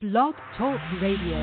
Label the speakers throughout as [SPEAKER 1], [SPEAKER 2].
[SPEAKER 1] Blog Talk Radio.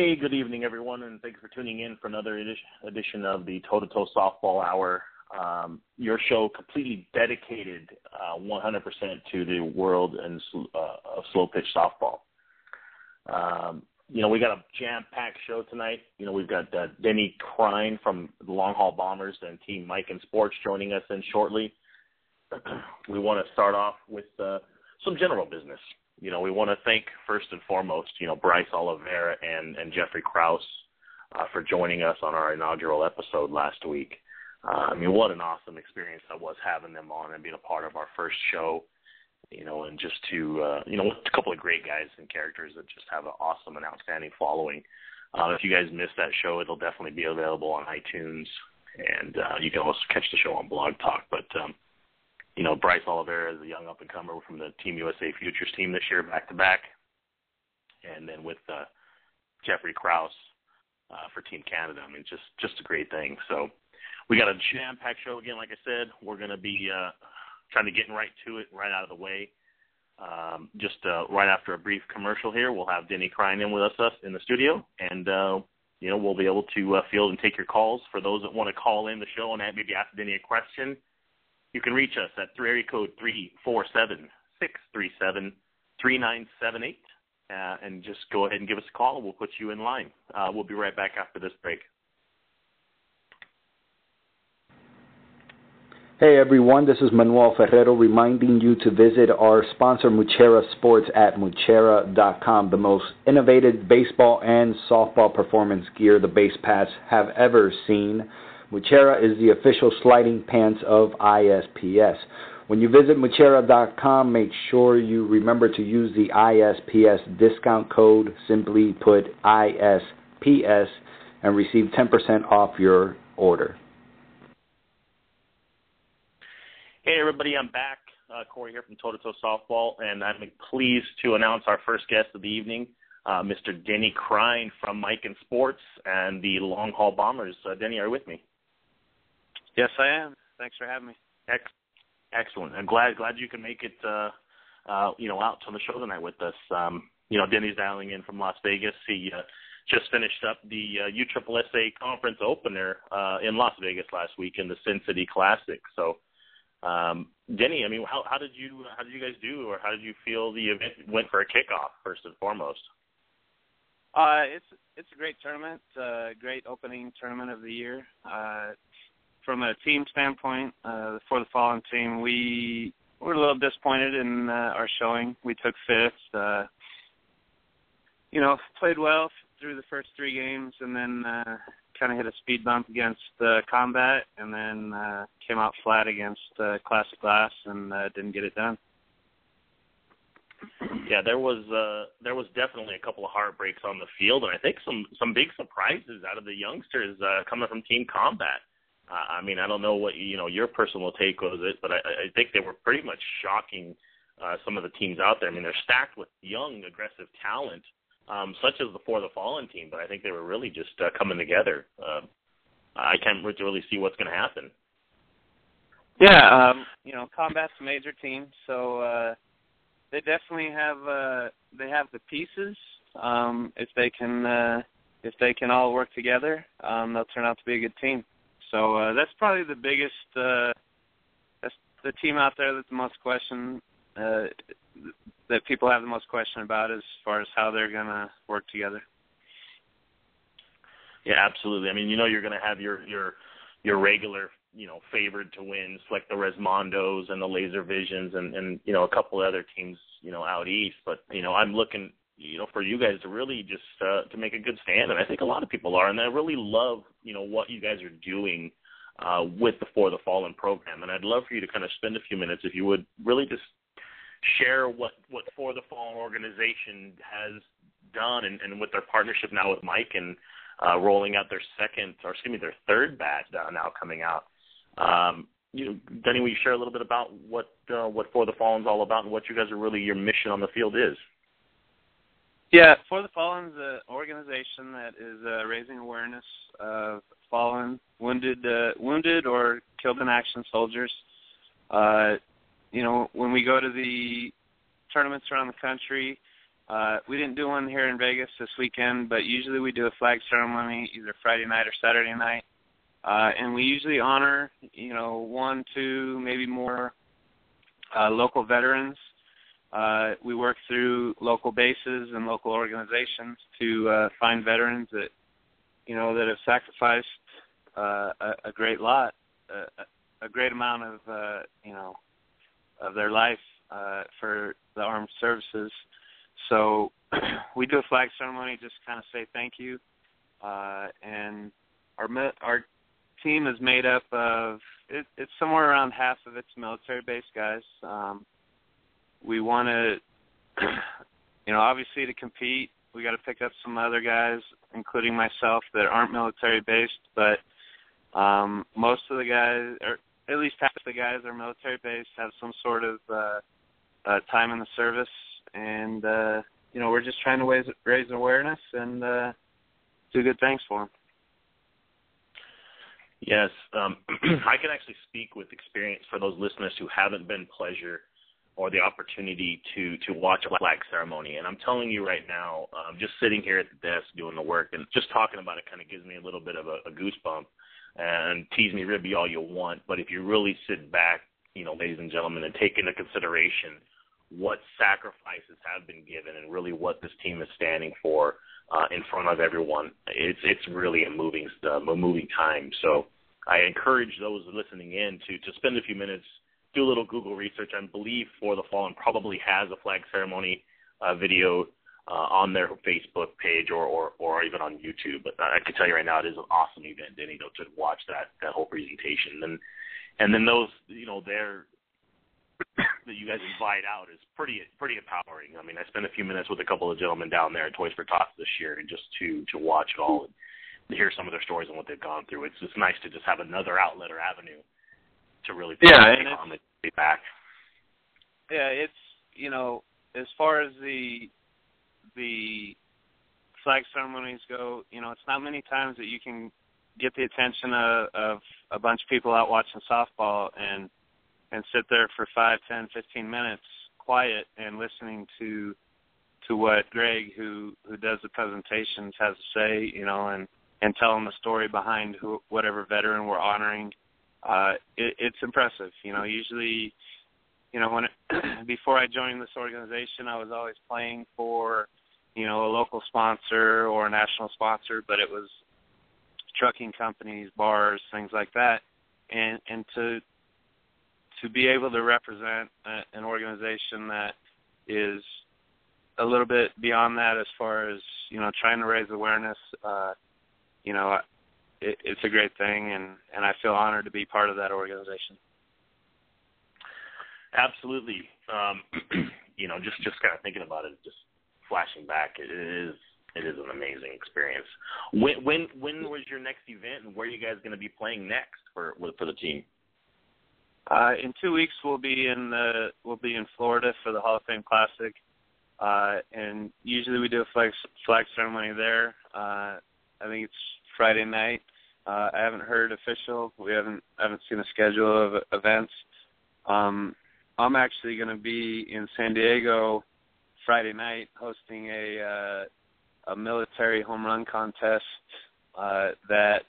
[SPEAKER 2] Hey, good evening, everyone, and thanks for tuning in for another edition of the Toe to Toe Softball Hour. Um, your show completely dedicated uh, 100% to the world and uh, of slow pitch softball. Um, you know, we got a jam-packed show tonight. You know, we've got uh, Denny Crine from the Long Haul Bombers and Team Miken Sports joining us in shortly. we want to start off with uh, some general business you know, we want to thank first and foremost, you know, Bryce Oliveira and and Jeffrey Kraus uh, for joining us on our inaugural episode last week. Uh, I mean, what an awesome experience that was having them on and being a part of our first show. You know, and just to uh, you know, a couple of great guys and characters that just have an awesome and outstanding following. Uh, if you guys missed that show, it'll definitely be available on iTunes, and uh, you can also catch the show on Blog Talk. But um, you know, Bryce Oliveira is a young up and comer from the Team USA Futures team this year, back to back, and then with uh, Jeffrey Kraus uh, for Team Canada. I mean, just just a great thing. So we got a jam-packed show again. Like I said, we're going to be uh, trying to get right to it, right out of the way. Um, just uh, right after a brief commercial here, we'll have Denny Crine in with us, us in the studio, and uh, you know we'll be able to uh, field and take your calls for those that want to call in the show and maybe ask Denny a question you can reach us at area code three four seven six three seven three nine seven eight, uh, and just go ahead and give us a call. and We'll put you in line. Uh, we'll be right back after this break.
[SPEAKER 3] Hey everyone, this is Manuel Ferrero reminding you to visit our sponsor Muchera Sports at Muchera.com, the most innovative baseball and softball performance gear the base pass have ever seen. Muchera is the official sliding pants of ISPS. When you visit Muchera.com, make sure you remember to use the ISPS discount code, simply put ISPS, and receive 10% off your order.
[SPEAKER 2] Hey, everybody, I'm back. Uh, Corey here from Toe to Toe Softball, and I'm pleased to announce our first guest of the evening, uh, Mr. Denny Crine from Miken Sports and the Long Haul Bombers. Uh, Denny, are you with me?
[SPEAKER 4] Yes, I am. Thanks for having me.
[SPEAKER 2] Excellent. I'm glad glad you can make it. Uh, uh, you know, out to the show tonight with us. Um, you know, Denny's dialing in from Las Vegas. He uh, just finished up the uh, USSSA conference opener uh, in Las Vegas last week in the Sin City Classic. So, um, Denny, I mean, how, how did you how did you guys do, or how did you feel the event went for a kickoff first and foremost?
[SPEAKER 4] Uh, it's it's a great tournament, uh, great opening tournament of the year. Uh, from a team standpoint, uh, for the fallen team, we were a little disappointed in uh, our showing. We took fifth. Uh, you know, played well through the first three games, and then uh, kind of hit a speed bump against uh, combat, and then uh, came out flat against uh, classic glass, and uh, didn't get it done.
[SPEAKER 2] Yeah, there was uh, there was definitely a couple of heartbreaks on the field, and I think some some big surprises out of the youngsters uh, coming from Team Combat. I mean, I don't know what you know your personal take was it, but I, I think they were pretty much shocking uh, some of the teams out there. I mean, they're stacked with young, aggressive talent, um, such as the For the Fallen team, but I think they were really just uh, coming together. Uh, I can't really see what's going to happen.
[SPEAKER 4] Yeah, um, you know, Combat's a major team, so uh, they definitely have uh, they have the pieces. Um, if they can uh, if they can all work together, um, they'll turn out to be a good team. So uh, that's probably the biggest. Uh, that's the team out there that's the most question uh, that people have the most question about as far as how they're gonna work together.
[SPEAKER 2] Yeah, absolutely. I mean, you know, you're to have your your your regular, you know, favored to wins like the Resmondos and the Laser Visions and and you know a couple other teams, you know, out east. But you know, I'm looking, you know, for you guys to really just uh, to make a good stand, and I think a lot of people are, and I really love, you know, what you guys are doing uh, with the For the Fallen program. And I'd love for you to kind of spend a few minutes, if you would, really just share what what For the Fallen organization has done, and, and with their partnership now with Miken uh, rolling out their second, or excuse me, their third batch now coming out. Um, you know, Denny, will you share a little bit about what uh, what For the Fallen is all about and what you guys are really your mission on the field is?
[SPEAKER 4] For the Fallen's an organization that is uh, raising awareness of fallen, wounded, uh, wounded or killed in action soldiers. Uh, you know, when we go to the tournaments around the country, uh, we didn't do one here in Vegas this weekend, but usually we do a flag ceremony either Friday night or Saturday night, uh, and we usually honor you know one, two, maybe more uh, local veterans. Uh, we work through local bases and local organizations to uh, find veterans that you know that have sacrificed uh, a, a great lot, uh, a great amount of uh, you know of their life uh, for the armed services. So we do a flag ceremony, just kind of say thank you, uh, and our our team is made up of it, it's somewhere around half of it's military base guys. Um, we want to, you know, obviously to compete, we got to pick up some other guys, including myself, that aren't military-based, but um, most of the guys, or at least half of the guys, are military-based, have some sort of uh, uh, time in the service and uh, you know we're just trying to raise raise awareness and uh, do good things for them.
[SPEAKER 2] Yes, um, I can actually speak with experience for those listeners who haven't been pleasure or the opportunity to to watch a flag ceremony. And I'm telling you right now, um, just sitting here at the desk doing the work and just talking about it kind of gives me a little bit of a, a goosebump. And tease me ribby all you want, but if you really sit back, you know, ladies and gentlemen, and take into consideration what sacrifices have been given and really what this team is standing for uh, in front of everyone. It's it's really a moving a moving time. So I encourage those listening in to to spend a few minutes, do a little Google research. I believe For the Fallen probably has a flag ceremony uh, video uh, on their Facebook page or, or or even on YouTube. But I can tell you right now, it is an awesome event, Denny, to, to watch that that whole presentation. And and then those, you know, their that you guys invite out is pretty pretty empowering. I mean, I spent a few minutes with a couple of gentlemen down there at Toys for Tots this year, and just to to watch it all and hear some of their stories and what they've gone through. It's just nice to just have another outlet or avenue to really
[SPEAKER 4] yeah, and
[SPEAKER 2] on the back.
[SPEAKER 4] Yeah, it's you know as far as the the flag ceremonies go, you know, it's not many times that you can get the attention of, of a bunch of people out watching softball and and sit there for five, ten, fifteen minutes quiet and listening to to what Greg, who who does the presentations, has to say, you know, and and tell them the story behind who, whatever veteran we're honoring. Uh, it, it's impressive, you know. Usually, you know, when it, before I joined this organization, I was always playing for, you know, a local sponsor or a national sponsor, but it was trucking companies, bars, things like that. And and to to be able to represent a, an organization that is a little bit beyond that as far as you know trying to raise awareness uh you know it, it's a great thing and and I feel honored to be part of that organization.
[SPEAKER 2] Absolutely. Um you know just just kind of thinking about it just flashing back it is it is an amazing experience. When when when was your next event and where are you guys going to be playing next for for the team?
[SPEAKER 4] Uh, in two weeks, we'll be in the we'll be in Florida for the Hall of Fame Classic, uh, and usually we do a flag flag ceremony there. Uh, I think it's Friday night. Uh, I haven't heard official. We haven't haven't seen a schedule of events. Um, I'm actually going to be in San Diego Friday night hosting a uh, a military home run contest uh, that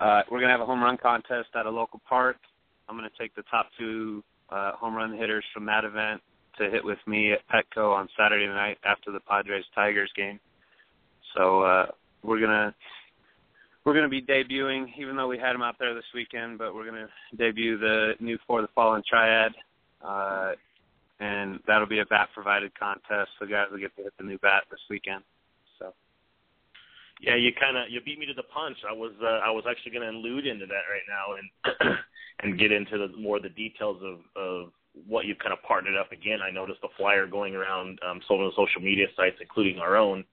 [SPEAKER 4] uh, we're going to have a home run contest at a local park I'm going to take the top two uh, home run hitters from that event to hit with me at Petco on Saturday night after the Padres Tigers game. So uh, we're gonna we're gonna be debuting, even though we had them out there this weekend, but we're gonna debut the new For the Fallen Triad, uh, and that'll be a bat provided contest. So guys will get to hit the new bat this weekend. So.
[SPEAKER 2] Yeah, you kind of you beat me to the punch. I was uh, I was actually going to allude into that right now and and get into the more of the details of of what you've kind of partnered up again. I noticed a flyer going around um, some of the social media sites, including our own,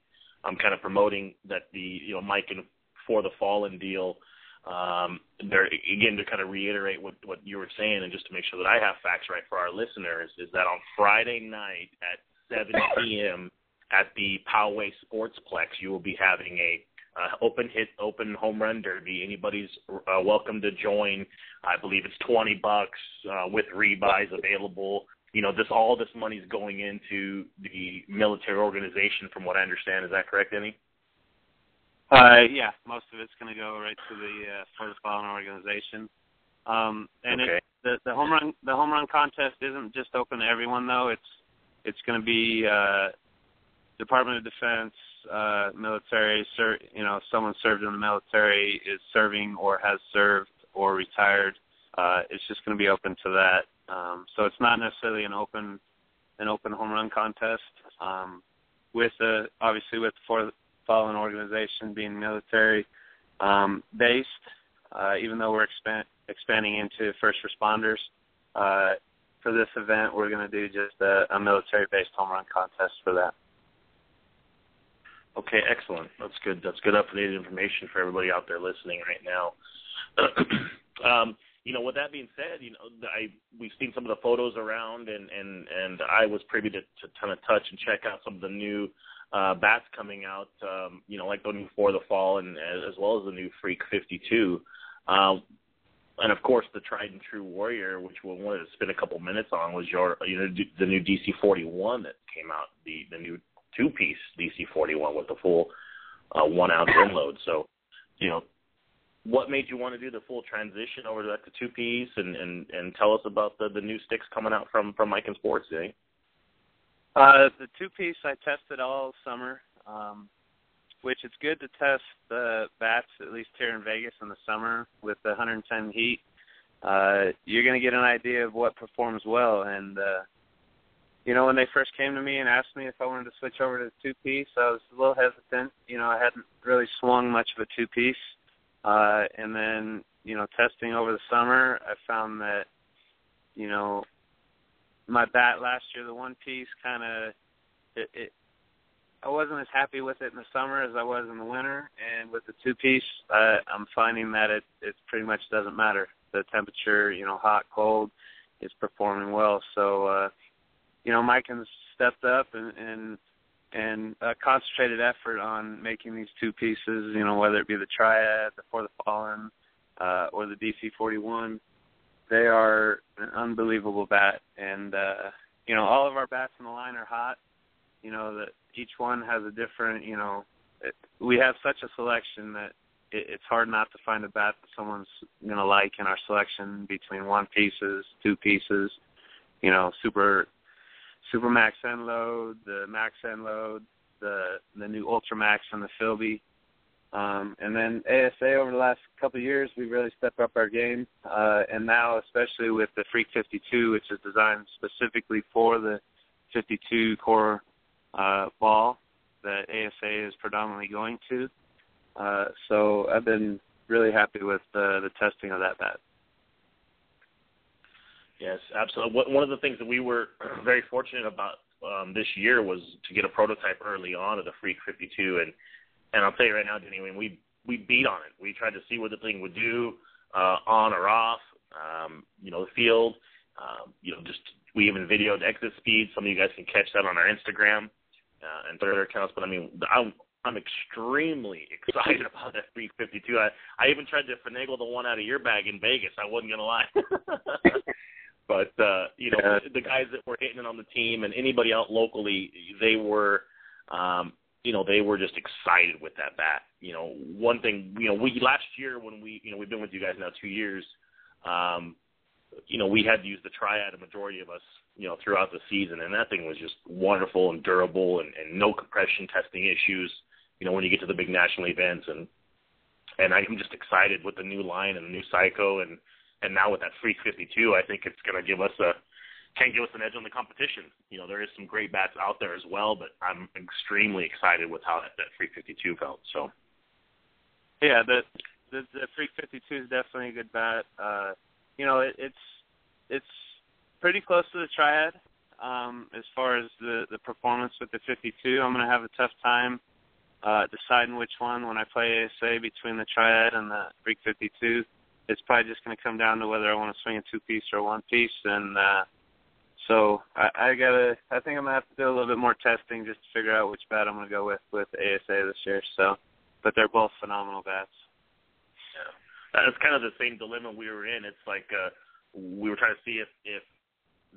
[SPEAKER 2] um, kind of promoting that the you know Mike and for the Fallen deal. Um, there again to kind of reiterate what what you were saying, and just to make sure that I have facts right for our listeners, is that on Friday night at 7 p.m. at the Poway Sportsplex, you will be having a uh, open hit, open home run derby. Anybody's uh, welcome to join. I believe it's twenty bucks uh, with rebuys available. You know, this all this money is going into the military organization, from what I understand. Is that correct, Denny?
[SPEAKER 4] Uh, yeah, most of it's going to go right to the uh, the fallen organization. Um, and
[SPEAKER 2] okay.
[SPEAKER 4] it, the the home run the home run contest isn't just open to everyone though. It's it's going to be uh, Department of Defense, uh, military, ser- you know, someone served in the military is serving or has served or retired. Uh, it's just going to be open to that. Um, so it's not necessarily an open an open home run contest. Um, with the obviously with the fallen organization being military um, based, uh, even though we're expand, expanding into first responders. Uh, for this event, we're going to do just a, a military-based home run contest for that.
[SPEAKER 2] Okay, excellent. That's good. That's good updated information for everybody out there listening right now. um, you know, with that being said, you know, I we've seen some of the photos around, and and and I was privy to, to kind of touch and check out some of the new uh, bats coming out. Um, you know, like the new For the Fall, and as well as the new Freak 52. Um, and of course, the tried and true Warrior, which we wanted to spend a couple minutes on, was your you know the new DC 41 that came out, the the new two piece DC 41 with the full uh, one ounce endload. So, you know, what made you want to do the full transition over to the two piece and, and, and tell us about the, the new sticks coming out from, from Miken Sports, eh?
[SPEAKER 4] Uh, the two piece I tested all summer, um, which it's good to test the bats at least here in Vegas in the summer with the 110 heat. Uh, you're going to get an idea of what performs well, and uh, you know, when they first came to me and asked me if I wanted to switch over to the two piece, I was a little hesitant. You know, I hadn't really swung much of a two piece. Uh and then, you know, testing over the summer, I found that, you know, my bat last year, the one piece kinda it, it I wasn't as happy with it in the summer as I was in the winter, and with the two piece, uh, I'm finding that it it pretty much doesn't matter. The temperature, you know, hot, cold, is performing well. So uh you know, Mike has stepped up and and and a concentrated effort on making these two pieces. You know, whether it be the Triad, the For the Fallen, uh, or the DC 41, they are an unbelievable bat. And uh, you know, all of our bats in the line are hot. You know that each one has a different. You know, it, we have such a selection that it, it's hard not to find a bat that someone's gonna like in our selection between one pieces, two pieces. You know, super Super Max End Load, the Max End Load, the the new Ultra Max and the Filby. Um, and then ASA over the last couple of years, we've really stepped up our game. Uh, and now, especially with the Freak 52, which is designed specifically for the 52 core uh, ball that ASA is predominantly going to. Uh, so I've been really happy with uh, the testing of that bat.
[SPEAKER 2] Yes, absolutely. One of the things that we were very fortunate about um, this year was to get a prototype early on of the Freak 52, and and I'll tell you right now, Denny, when we we beat on it. We tried to see what the thing would do uh, on or off. Um, you know, the field. Um, you know, just we even videoed exit speed. Some of you guys can catch that on our Instagram uh, and Twitter accounts. But I mean, I'm I'm extremely excited about that Freak 52. I I even tried to finagle the one out of your bag in Vegas. I wasn't gonna lie. But uh, you know, yeah. the guys that were hitting it on the team and anybody out locally, they were, um, you know, they were just excited with that bat. You know, one thing, you know, we last year when we, you know, we've been with you guys now two years. Um, you know, we had to use the triad a majority of us, you know, throughout the season, and that thing was just wonderful and durable, and, and no compression testing issues. You know, when you get to the big national events, and and I'm just excited with the new line and the new Psycho, and and now with that Freak 52, I think it's going to give us a can give us an edge on the competition. You know, there is some great bats out there as well, but I'm extremely excited with how that, that Freak 52 felt. So,
[SPEAKER 4] yeah, the the, the Freak 52 is definitely a good bat. Uh, you know, it, it's it's pretty close to the Triad um, as far as the the performance with the 52. I'm going to have a tough time uh, deciding which one when I play ASA between the Triad and the Freak 52. It's probably just going to come down to whether I want to swing a two piece or a one piece, and uh, so I, I gotta. I think I'm gonna have to do a little bit more testing just to figure out which bat I'm gonna go with with ASA this year. So, but they're both phenomenal bats.
[SPEAKER 2] Yeah, that's kind of the same dilemma we were in. It's like uh, we were trying to see if if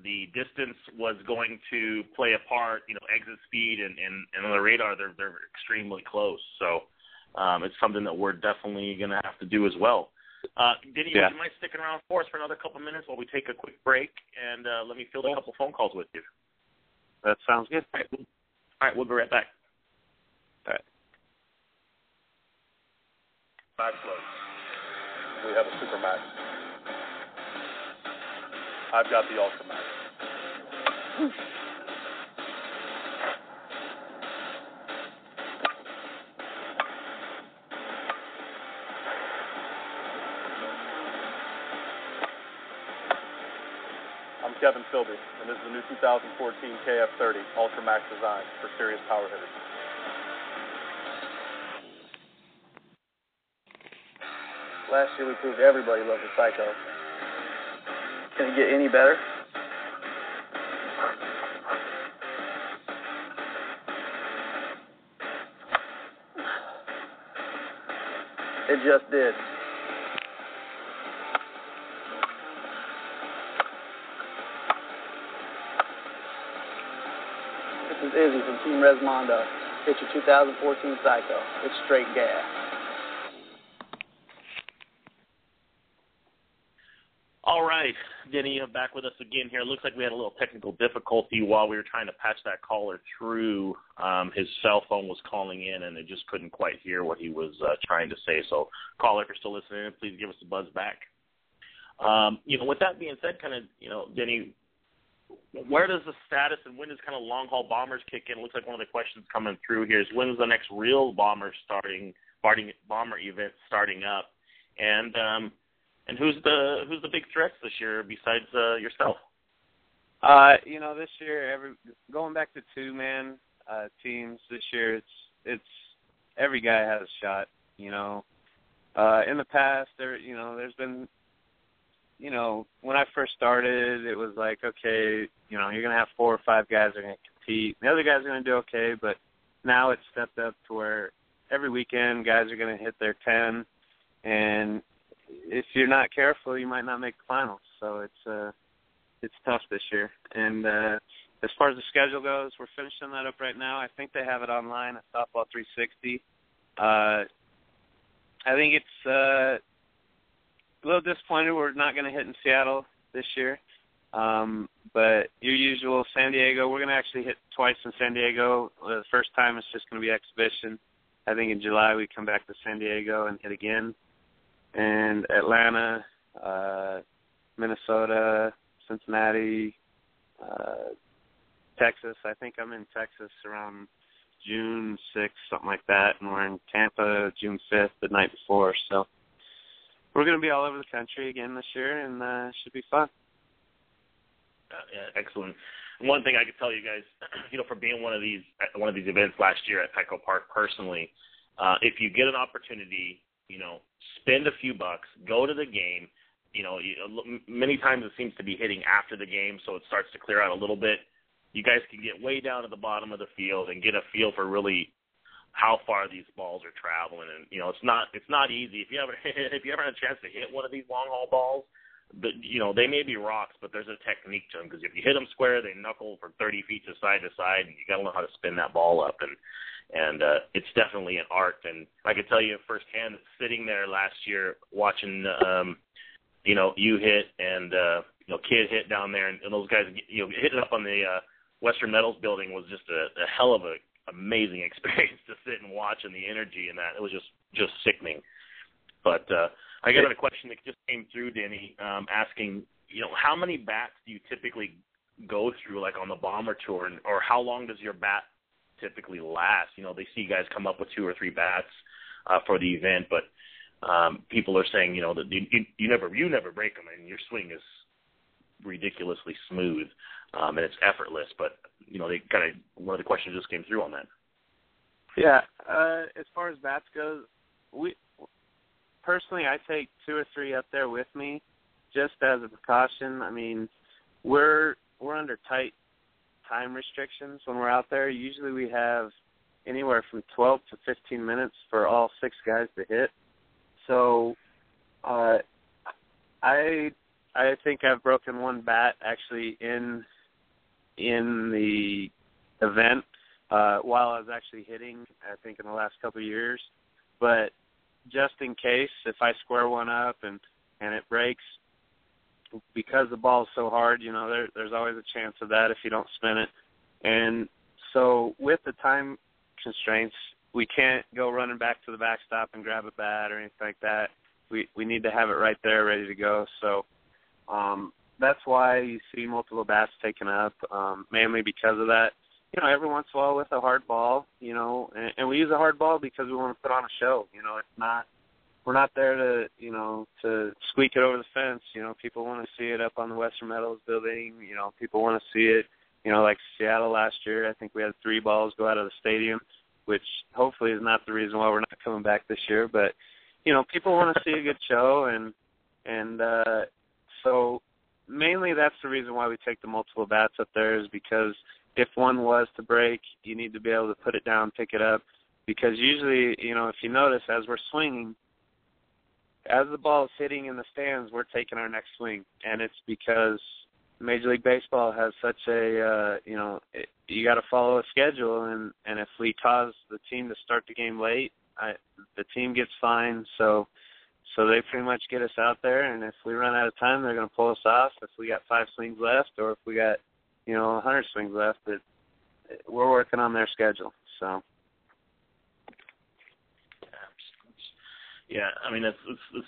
[SPEAKER 2] the distance was going to play a part. You know, exit speed and and, and on the radar, they're they're extremely close. So um, it's something that we're definitely going to have to do as well. Uh, Denny, yeah. would you mind sticking around for us for another couple minutes while we take a quick break and uh, let me field a couple phone calls with you?
[SPEAKER 4] That sounds good.
[SPEAKER 2] All right, All right we'll be right back.
[SPEAKER 4] All right.
[SPEAKER 5] Max. We have a Super Max. I've got the Ultra Kevin Filby, and this is the new 2014 KF30 Ultra Max design for serious power hitters.
[SPEAKER 6] Last year we proved everybody loves the Psycho. Can it get any better? It just did. Izzy from Team Resmondo. It's your 2014 Psycho. It's straight gas.
[SPEAKER 2] All right, Denny, back with us again here. Looks like we had a little technical difficulty while we were trying to patch that caller through. Um, his cell phone was calling in, and it just couldn't quite hear what he was uh, trying to say. So, caller, if you're still listening, please give us a buzz back. Um, you know, with that being said, kind of, you know, Denny, where does the status and when does kind of long haul bombers kick in? It looks like one of the questions coming through here is when's the next real bomber starting bomber event starting up, and um, and who's the who's the big threats this year besides uh, yourself?
[SPEAKER 4] Uh, you know, this year every going back to two man uh, teams this year, it's it's every guy has a shot. You know, uh, in the past there you know there's been you know, when I first started, it was like, okay, you know, you're gonna have four or five guys that are gonna compete. The other guys are gonna do okay, but now it's stepped up to where every weekend guys are gonna hit their ten, and if you're not careful, you might not make the finals. So it's uh, it's tough this year. And uh, as far as the schedule goes, we're finishing that up right now. I think they have it online at Softball 360. Uh, I think it's uh, a little disappointed we're not going to hit in Seattle this year. Um, but your usual San Diego, we're going to actually hit twice in San Diego. The first time it's just going to be exhibition. I think in July we come back to San Diego and hit again. And Atlanta, uh, Minnesota, Cincinnati, uh, Texas. I think I'm in Texas around June 6th, something like that. And we're in Tampa June 5th, the night before. We're going to be all over the country again this year, and uh, should be fun.
[SPEAKER 2] Uh, yeah, excellent. One thing I could tell you guys, you know, for being one of these one of these events last year at Petco Park personally, uh, if you get an opportunity, you know, spend a few bucks, go to the game. You know, you, many times it seems to be hitting after the game, so it starts to clear out a little bit. You guys can get way down at the bottom of the field and get a feel for really how far these balls are traveling, and you know it's not it's not easy. If you ever if you ever had a chance to hit one of these long haul balls, but you know they may be rocks, but there's a technique to them because if you hit them square, they knuckle for 30 feet to side to side, and you got to know how to spin that ball up, and and uh, it's definitely an art. And I can tell you firsthand, sitting there last year watching um, you know, you hit and uh, you know, Kid hit down there, and, and those guys, you know, hitting up on the uh, Western Metals building was just a, a hell of a amazing experience to sit and watch, and the energy in that it was just just sickening. But uh, I got a question that just came through, Denny, um, asking, you know, how many bats do you typically go through, like on the bomber tour, and, or how long does your bat typically last? You know, they see guys come up with two or three bats uh, for the event, but um, people are saying, you know, that you, you, you never you never break them, and your swing is ridiculously smooth um, and it's effortless. But you know, they kind of one of the questions just came through on that.
[SPEAKER 4] Yeah, uh, as far as bats goes, we personally I take two or three up there with me just as a precaution. I mean, we're we're under tight time restrictions when we're out there. Usually we have anywhere from 12 to 15 minutes for all six guys to hit. So uh I I think I've broken one bat actually in in the event uh while I was actually hitting I think in the last couple of years. But just in case if I square one up and and it breaks because the ball is so hard, you know, there there's always a chance of that if you don't spin it. And so with the time constraints, we can't go running back to the backstop and grab a bat or anything like that. We we need to have it right there ready to go. So um that's why you see multiple bats taken up, um, mainly because of that. You know, every once in a while with a hard ball, you know, and, and we use a hard ball because we want to put on a show. You know, it's not we're not there to you know to squeak it over the fence. You know, people want to see it up on the Western Metals building. You know, people want to see it. You know, like Seattle last year, I think we had three balls go out of the stadium, which hopefully is not the reason why we're not coming back this year. But you know, people want to see a good show, and and uh, so mainly that's the reason why we take the multiple bats up there is because if one was to break, you need to be able to put it down, pick it up. Because usually, you know, if you notice, as we're swinging, as the ball is hitting in the stands, we're taking our next swing, and it's because Major League Baseball has such a uh, you know it, you got to follow a schedule, and and if we cause the team to start the game late, I, the team gets fined. So so they pretty much get us out there, and if we run out of time, they're going to pull us off. If we got five swings left, or if we got you know a hundred swings left, it, we're working on their schedule. So.
[SPEAKER 2] Yeah, I mean that's,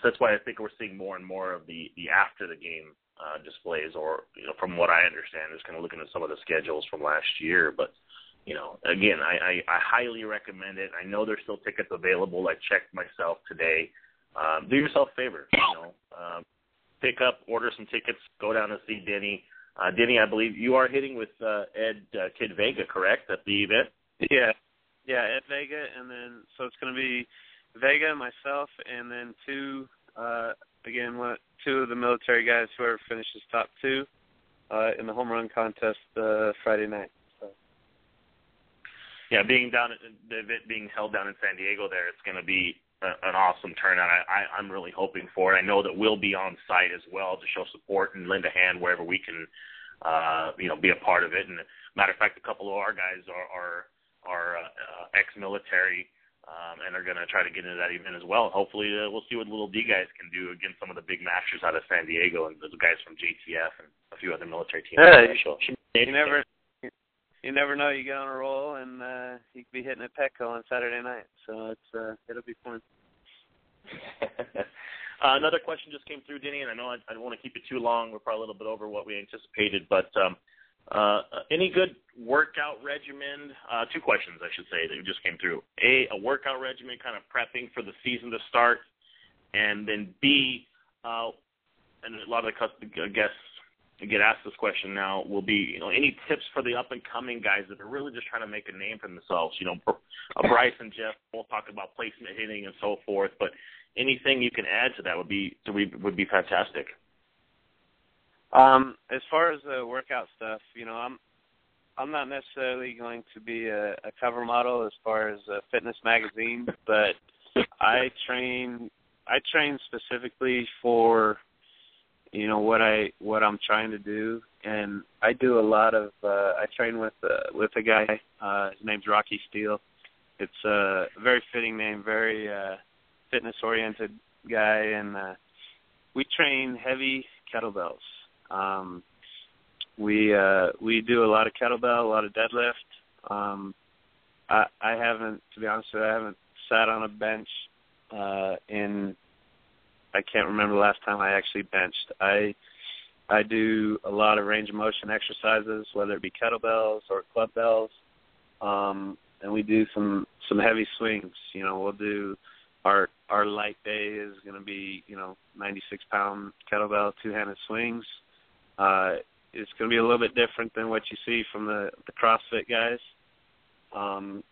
[SPEAKER 2] that's why I think we're seeing more and more of the the after the game uh, displays, or you know, from what I understand, is kind of looking at some of the schedules from last year. But you know, again, I, I I highly recommend it. I know there's still tickets available. I checked myself today. Um, do yourself a favor, you know, um, pick up, order some tickets, go down and see Denny. Uh, Denny, I believe you are hitting with uh, Ed uh, Kid Vega, correct, at the event?
[SPEAKER 4] Yeah, yeah, Ed Vega, and then so it's going to be Vega, myself, and then two, uh, again, what two of the military guys, whoever finishes top two uh, in the home run contest uh, Friday night. So.
[SPEAKER 2] Yeah, being down at the event being held down in San Diego, there, it's going to be a, an awesome turnout. I, I, I'm really hoping for it. I know that we'll be on site as well to show support and lend a hand wherever we can, uh, you know, be a part of it. And matter of fact, a couple of our guys are are, are uh, ex-military um, and are going to try to get into that event as well. Hopefully, uh, we'll see what Little D guys can do against some of the big masters out of San Diego and the guys from JTF and a few other military teams.
[SPEAKER 4] Yeah, you, you never, you never know. You get on a roll, and uh, you could be hitting at Petco on Saturday night. So it's uh, it'll be fun.
[SPEAKER 2] uh, another question just came through, Denny, and I know I, I don't want to keep it too long. We're probably a little bit over what we anticipated, but um, uh, any good workout regimen? Uh, two questions, I should say, that just came through. A, a workout regimen, kind of prepping for the season to start, and then B, uh, and a lot of the guests get asked this question now will be, you know, any tips for the up and coming guys that are really just trying to make a name for themselves. You know, uh, Bryce and Jeff both talk about placement hitting and so forth, but anything you can add to that would be would be fantastic.
[SPEAKER 4] Um, as far as the workout stuff, you know, I'm I'm not necessarily going to be a, a cover model as far as a fitness magazine, but I train I train specifically for you know what I what I'm trying to do, and I do a lot of uh, I train with uh, with a guy. Uh, his name's Rocky Steele. It's a very fitting name, very uh, fitness oriented guy, and uh, we train heavy kettlebells. Um, we uh, we do a lot of kettlebell, a lot of deadlift. Um, I I haven't, to be honest with you, I haven't sat on a bench uh, in. I can't remember the last time I actually benched. I I do a lot of range of motion exercises, whether it be kettlebells or club bells, um, and we do some some heavy swings. You know, we'll do our our light day is going to be you know 96 pound kettlebell two handed swings. Uh, it's going to be a little bit different than what you see from the the CrossFit guys. Um,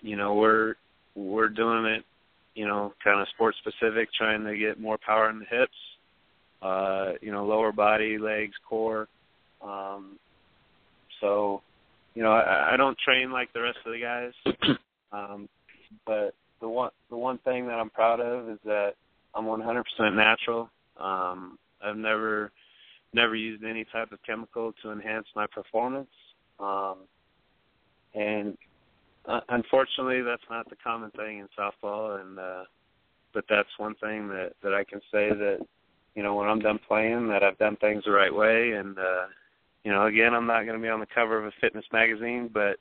[SPEAKER 4] you know, we're we're doing it, you know, kind of sports specific, trying to get more power in the hips, uh, you know, lower body, legs, core. Um, so, you know, I, I don't train like the rest of the guys, um, but the one the one thing that I'm proud of is that I'm 100% natural. Um, I've never never used any type of chemical to enhance my performance. Um, and uh, unfortunately, that's not the common thing in softball. And uh, but that's one thing that that I can say that you know when I'm done playing that I've done things the right way. And uh, you know, again, I'm not going to be on the cover of a fitness magazine, but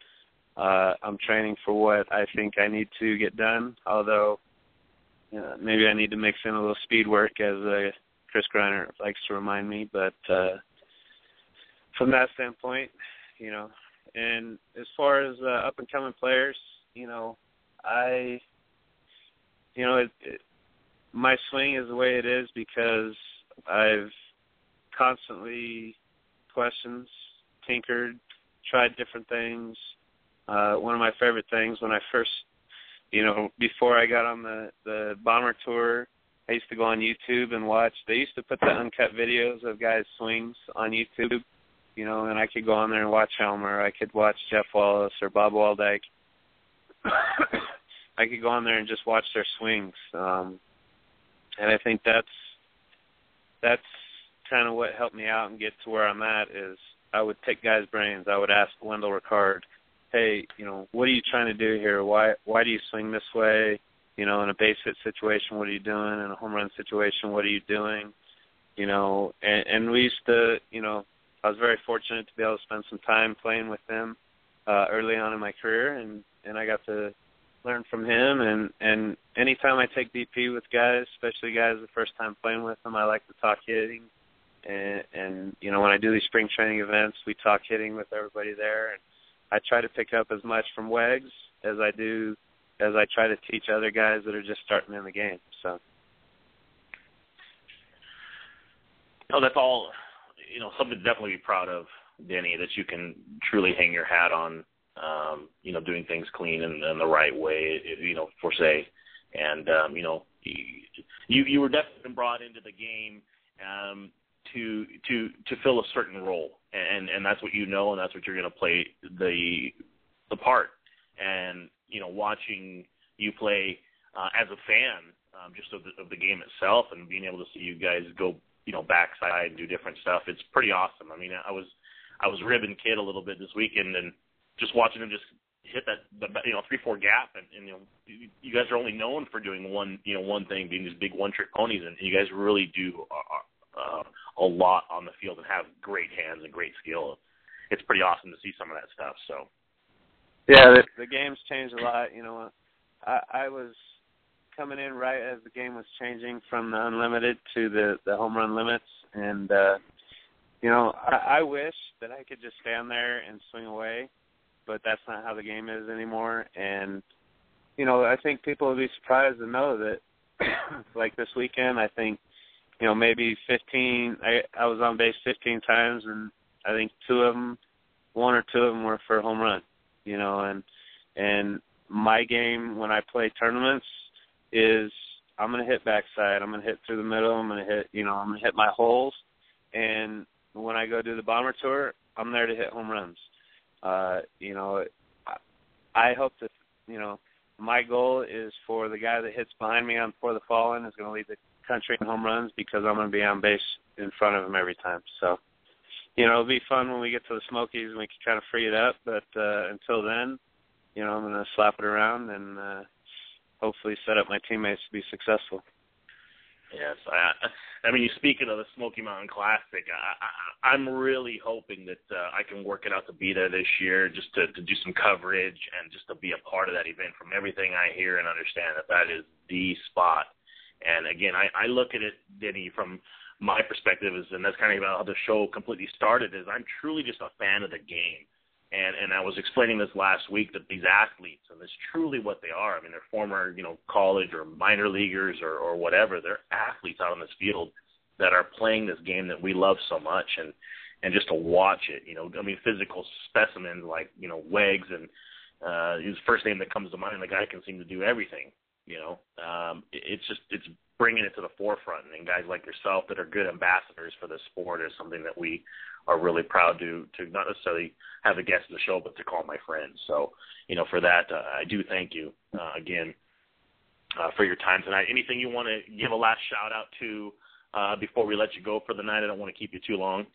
[SPEAKER 4] uh, I'm training for what I think I need to get done. Although you know, maybe I need to mix in a little speed work, as uh, Chris Greiner likes to remind me. But uh, from that standpoint, you know, and as far as uh, up and coming players, you know, I, you know, it, it, my swing is the way it is because I've constantly questions, tinkered, tried different things. Uh, one of my favorite things when I first, you know, before I got on the the bomber tour, I used to go on YouTube and watch. They used to put the uncut videos of guys' swings on YouTube you know, and I could go on there and watch Helmer. I could watch Jeff Wallace or Bob Waldyke. I could go on there and just watch their swings. Um, and I think that's that's kind of what helped me out and get to where I'm at is I would pick guys' brains. I would ask Wendell Ricard, "Hey, you know, what are you trying to do here? Why why do you swing this way? You know, in a base hit situation, what are you doing? In a home run situation, what are you doing? You know, and, and we used to, you know, I was very fortunate to be able to spend some time playing with him uh, early on in my career, and and I got to learn from him. And and anytime I take BP with guys, especially guys the first time playing with them, I like to talk hitting. And and you know when I do these spring training events, we talk hitting with everybody there, and I try to pick up as much from Wags as I do as I try to teach other guys that are just starting in the game. So.
[SPEAKER 2] No, that's all you know something to definitely be proud of, Denny, that you can truly hang your hat on. Um, you know, doing things clean and, and the right way. You know, for say, and um, you know, you you were definitely brought into the game um, to to to fill a certain role, and and that's what you know, and that's what you're going to play the the part. And you know, watching you play uh, as a fan, um, just of the of the game itself, and being able to see you guys go you know backside and do different stuff. It's pretty awesome. I mean, I was I was ribbing kid a little bit this weekend and just watching him just hit that the you know three four gap and, and you know you guys are only known for doing one you know one thing being these big one trick ponies and you guys really do uh, uh, a lot on the field and have great hands and great skill. It's pretty awesome to see some of that stuff. So
[SPEAKER 4] yeah, the, the game's changed a lot. You know, I I was coming in right as the game was changing from the unlimited to the the home run limits, and uh, you know I, I wish that I could just stand there and swing away, but that's not how the game is anymore. And you know I think people will be surprised to know that like this weekend I think you know maybe 15 I I was on base 15 times and I think two of them one or two of them were for home run you know and and my game when I play tournaments is I'm gonna hit backside. I'm gonna hit through the middle. I'm gonna hit, you know, I'm gonna hit my holes. And when I go do the bomber tour, I'm there to hit home runs. Uh, you know, I hope that, you know, my goal is for the guy that hits behind me on for the fallen is to lead the country in home runs because I'm to be on base in front of him every time. So, you know, it'll be fun when we get to the Smokies and we can kind of free it up. But uh, until then, you know, I'm to slap it around and uh, hopefully set up my teammates to be successful.
[SPEAKER 2] Yes, I, I mean, you speaking of the Smoky Mountain Classic, I, I, I'm really hoping that uh, I can work it out to be there this year, just to, to do some coverage and just to be a part of that event. From everything I hear and understand, that that is the spot. And again, I, I look at it, Denny, from my perspective is, and that's kind of how the show completely started. Is I'm truly just a fan of the game and and I was explaining this last week that these athletes, and it's truly what they are. I mean, they're former, you know, college or minor leaguers or or whatever. They're athletes out on this field that are playing this game that we love so much, and and just to watch it, you know, I mean, physical specimens like you know Wags and uh, his first name that comes to mind. The guy can seem to do everything. You know, um, it's just it's bringing it to the forefront, and guys like yourself that are good ambassadors for the sport is something that we are really proud to to not necessarily have a guest of the show, but to call my friends. So, you know, for that, uh, I do thank you uh, again uh, for your time tonight. Anything you want to give a last shout out to uh, before we let you go for the night? I don't want to keep you too long.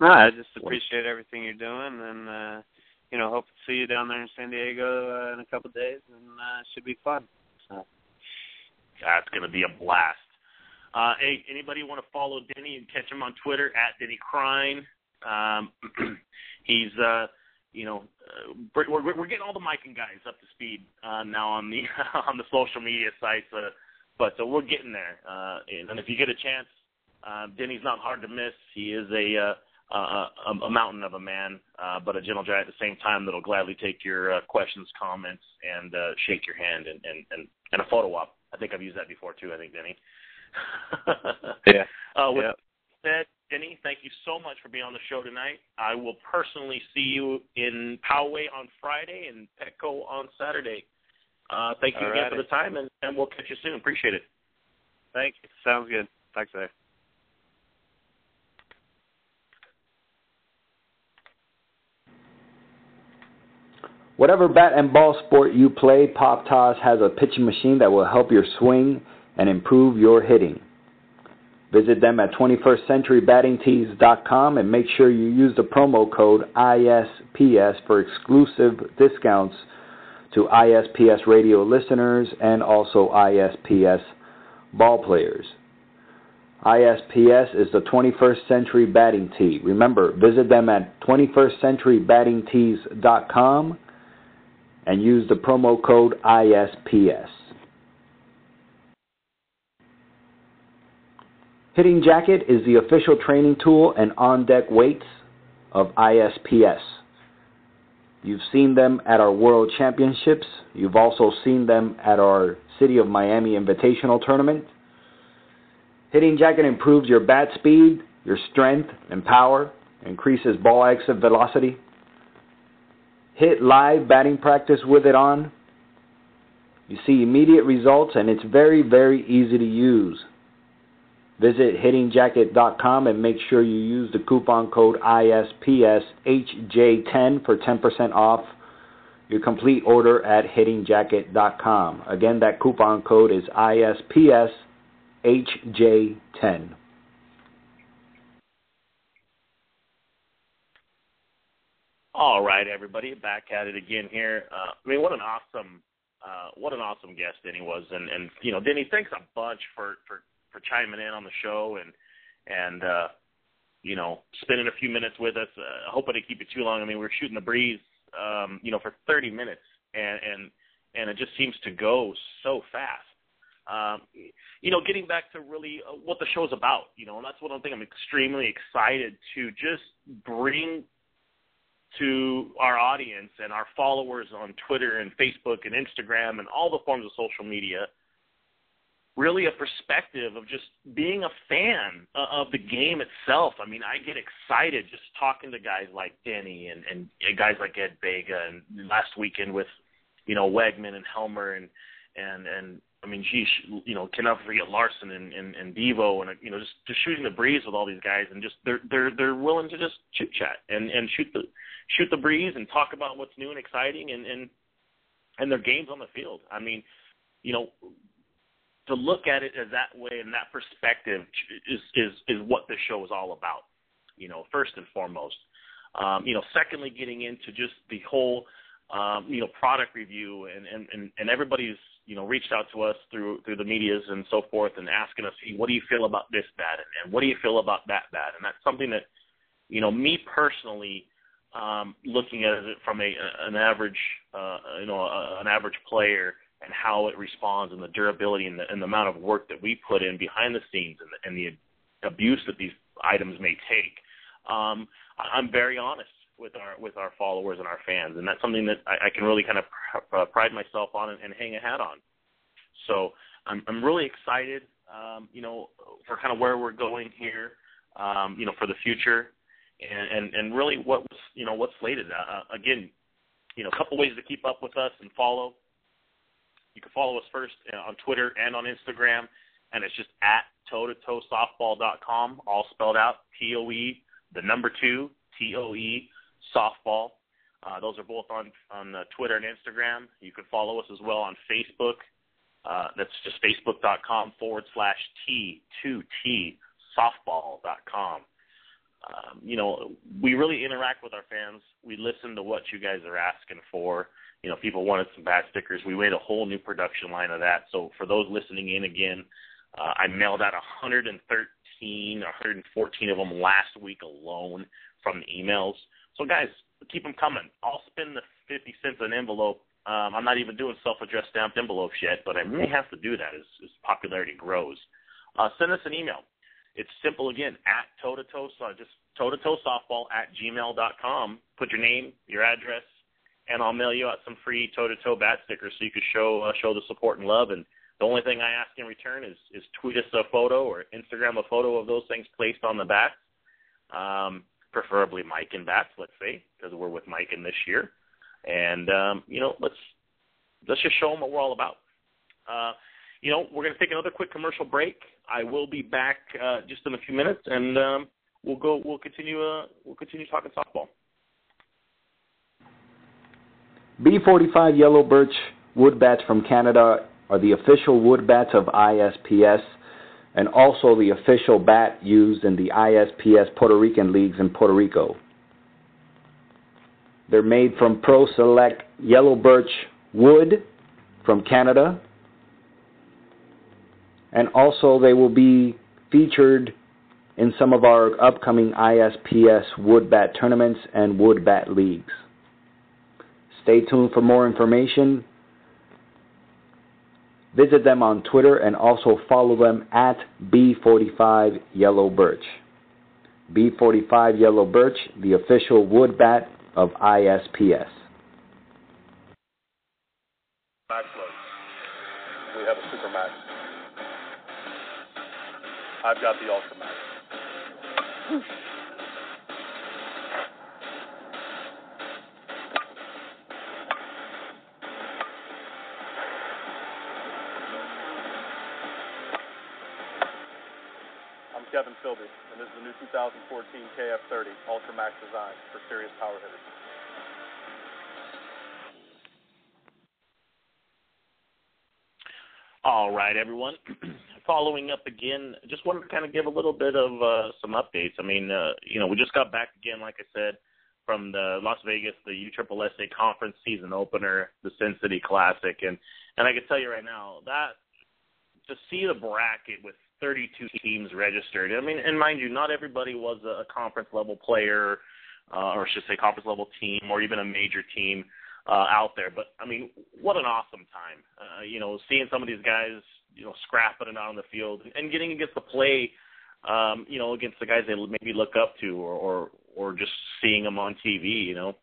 [SPEAKER 4] No, I just appreciate everything you're doing, and uh, you know, hope to see you down there in San Diego uh, in a couple of days, and uh, should be fun. So.
[SPEAKER 2] That's going to be a blast. Uh, hey, anybody want to follow Denny and catch him on Twitter at Denny Crine? Um, he's, uh, you know, uh, we're, we're, getting all the Miken guys up to speed uh, now on the on the social media sites, uh, but uh, we're getting there. Uh, and if you get a chance, uh, Denny's not hard to miss. He is a uh, a, a mountain of a man, uh, but a gentle giant at the same time that'll gladly take your uh, questions, comments, and uh, shake your hand and, and, and, and a photo op. I think I've used that before too. I think Denny.
[SPEAKER 4] yeah.
[SPEAKER 2] Uh, with
[SPEAKER 4] yeah.
[SPEAKER 2] that, Denny, thank you so much for being on the show tonight. I will personally see you in Poway on Friday and Petco on Saturday. Uh, thank you
[SPEAKER 4] All
[SPEAKER 2] again
[SPEAKER 4] righty.
[SPEAKER 2] for the time, and, and we'll catch you soon. Appreciate it.
[SPEAKER 4] Thank you. Sounds good. Thanks, sir.
[SPEAKER 3] Whatever bat and ball sport you play, Pop Toss has a pitching machine that will help your swing and improve your hitting. Visit them at 21stCenturyBattingTees.com and make sure you use the promo code ISPS for exclusive discounts to ISPS radio listeners and also ISPS ball players. ISPS is the 21st Century Batting Tee. Remember, visit them at 21stCenturyBattingTees.com and use the promo code ISPS. Hitting Jacket is the official training tool and on deck weights of ISPS. You've seen them at our World Championships. You've also seen them at our City of Miami Invitational Tournament. Hitting Jacket improves your bat speed, your strength and power, increases ball exit velocity. Hit live batting practice with it on. You see immediate results and it's very, very easy to use. Visit hittingjacket.com and make sure you use the coupon code ISPSHJ10 for 10% off your complete order at hittingjacket.com. Again, that coupon code is ISPSHJ10.
[SPEAKER 2] All right, everybody, back at it again here. Uh, I mean, what an awesome, uh, what an awesome guest Denny was, and and you know, Denny, thanks a bunch for for for chiming in on the show and and uh, you know, spending a few minutes with us. Uh, hope I keep it too long. I mean, we are shooting the breeze, um, you know, for 30 minutes, and and and it just seems to go so fast. Um, you know, getting back to really uh, what the show's about, you know, and that's one thing I'm extremely excited to just bring to our audience and our followers on Twitter and Facebook and Instagram and all the forms of social media really a perspective of just being a fan of the game itself. I mean, I get excited just talking to guys like Denny and, and guys like Ed Vega and last weekend with, you know, Wegman and Helmer and, and, and, mean, geez, you know, cannot forget Larson and, and, and Devo and, you know, just, just shooting the breeze with all these guys and just, they're, they're, they're willing to just chit chat and, and shoot the, shoot the breeze and talk about what's new and exciting and, and, and their games on the field. I mean, you know, to look at it as that way and that perspective is is is what this show is all about. You know, first and foremost. Um, you know, secondly, getting into just the whole um, you know product review and and and, and everybody's you know, reached out to us through through the medias and so forth, and asking us, hey, what do you feel about this bat, and, and what do you feel about that bat, and that's something that, you know, me personally, um, looking at it from a an average, uh, you know, a, an average player and how it responds and the durability and the, and the amount of work that we put in behind the scenes and the, and the abuse that these items may take. Um, I'm very honest with our with our followers and our fans, and that's something that I, I can really kind of pr- uh, pride myself on and, and hang a hat on. So I'm I'm really excited, um, you know, for kind of where we're going here, um, you know, for the future, and and, and really what was you know what's slated. Uh, uh again, you know, a couple ways to keep up with us and follow. You can follow us first uh, on Twitter and on Instagram, and it's just at toe to toe softball.com, all spelled out T O E, the number two, T O E, softball. Uh, those are both on on uh, Twitter and Instagram. You can follow us as well on Facebook. Uh, that's just facebook.com forward slash T2T softball.com. Um, you know, we really interact with our fans. We listen to what you guys are asking for. You know, people wanted some bat stickers. We made a whole new production line of that. So for those listening in again, uh, I mailed out 113, 114 of them last week alone from the emails. So guys, keep them coming. I'll spend the 50 cents an envelope. Um, I'm not even doing self-addressed stamped envelopes yet, but I may have to do that as, as popularity grows. Uh, send us an email. It's simple again at toe to toe, just toe to toe softball at gmail.com. Put your name, your address, and I'll mail you out some free toe to toe bat stickers so you can show uh, show the support and love. And the only thing I ask in return is is tweet us a photo or Instagram a photo of those things placed on the bats. Um, preferably Miken bats, let's say, because we're with Miken this year. And um, you know, let's let's just show them what we're all about. Uh, you know, we're going to take another quick commercial break. I will be back uh, just in a few minutes, and um, we'll go. We'll continue. Uh, we'll continue talking softball.
[SPEAKER 3] B45 Yellow Birch wood bats from Canada are the official wood bats of ISPS and also the official bat used in the ISPS Puerto Rican leagues in Puerto Rico. They're made from Pro Select yellow birch wood from Canada. And also, they will be featured in some of our upcoming ISPS wood bat tournaments and wood bat leagues. Stay tuned for more information Visit them on Twitter and also follow them at B45 Yellow Birch. B45 Yellow Birch, the official wood bat of ISPS.
[SPEAKER 5] Max We have a Super Max. I've got the Ultra Max. Kevin Filby, and this is the new 2014 KF30 Ultra Max design for serious power hitters.
[SPEAKER 2] All right, everyone. Following up again, just wanted to kind of give a little bit of uh, some updates. I mean, uh, you know, we just got back again, like I said, from the Las Vegas, the USSSA conference season opener, the Sin City Classic, and and I can tell you right now that to see the bracket with 32 teams registered. I mean, and mind you, not everybody was a conference level player, uh, or should say conference level team, or even a major team uh, out there. But I mean, what an awesome time! Uh, you know, seeing some of these guys, you know, scrapping it out on the field and getting against the play, um, you know, against the guys they maybe look up to, or or or just seeing them on TV. You know,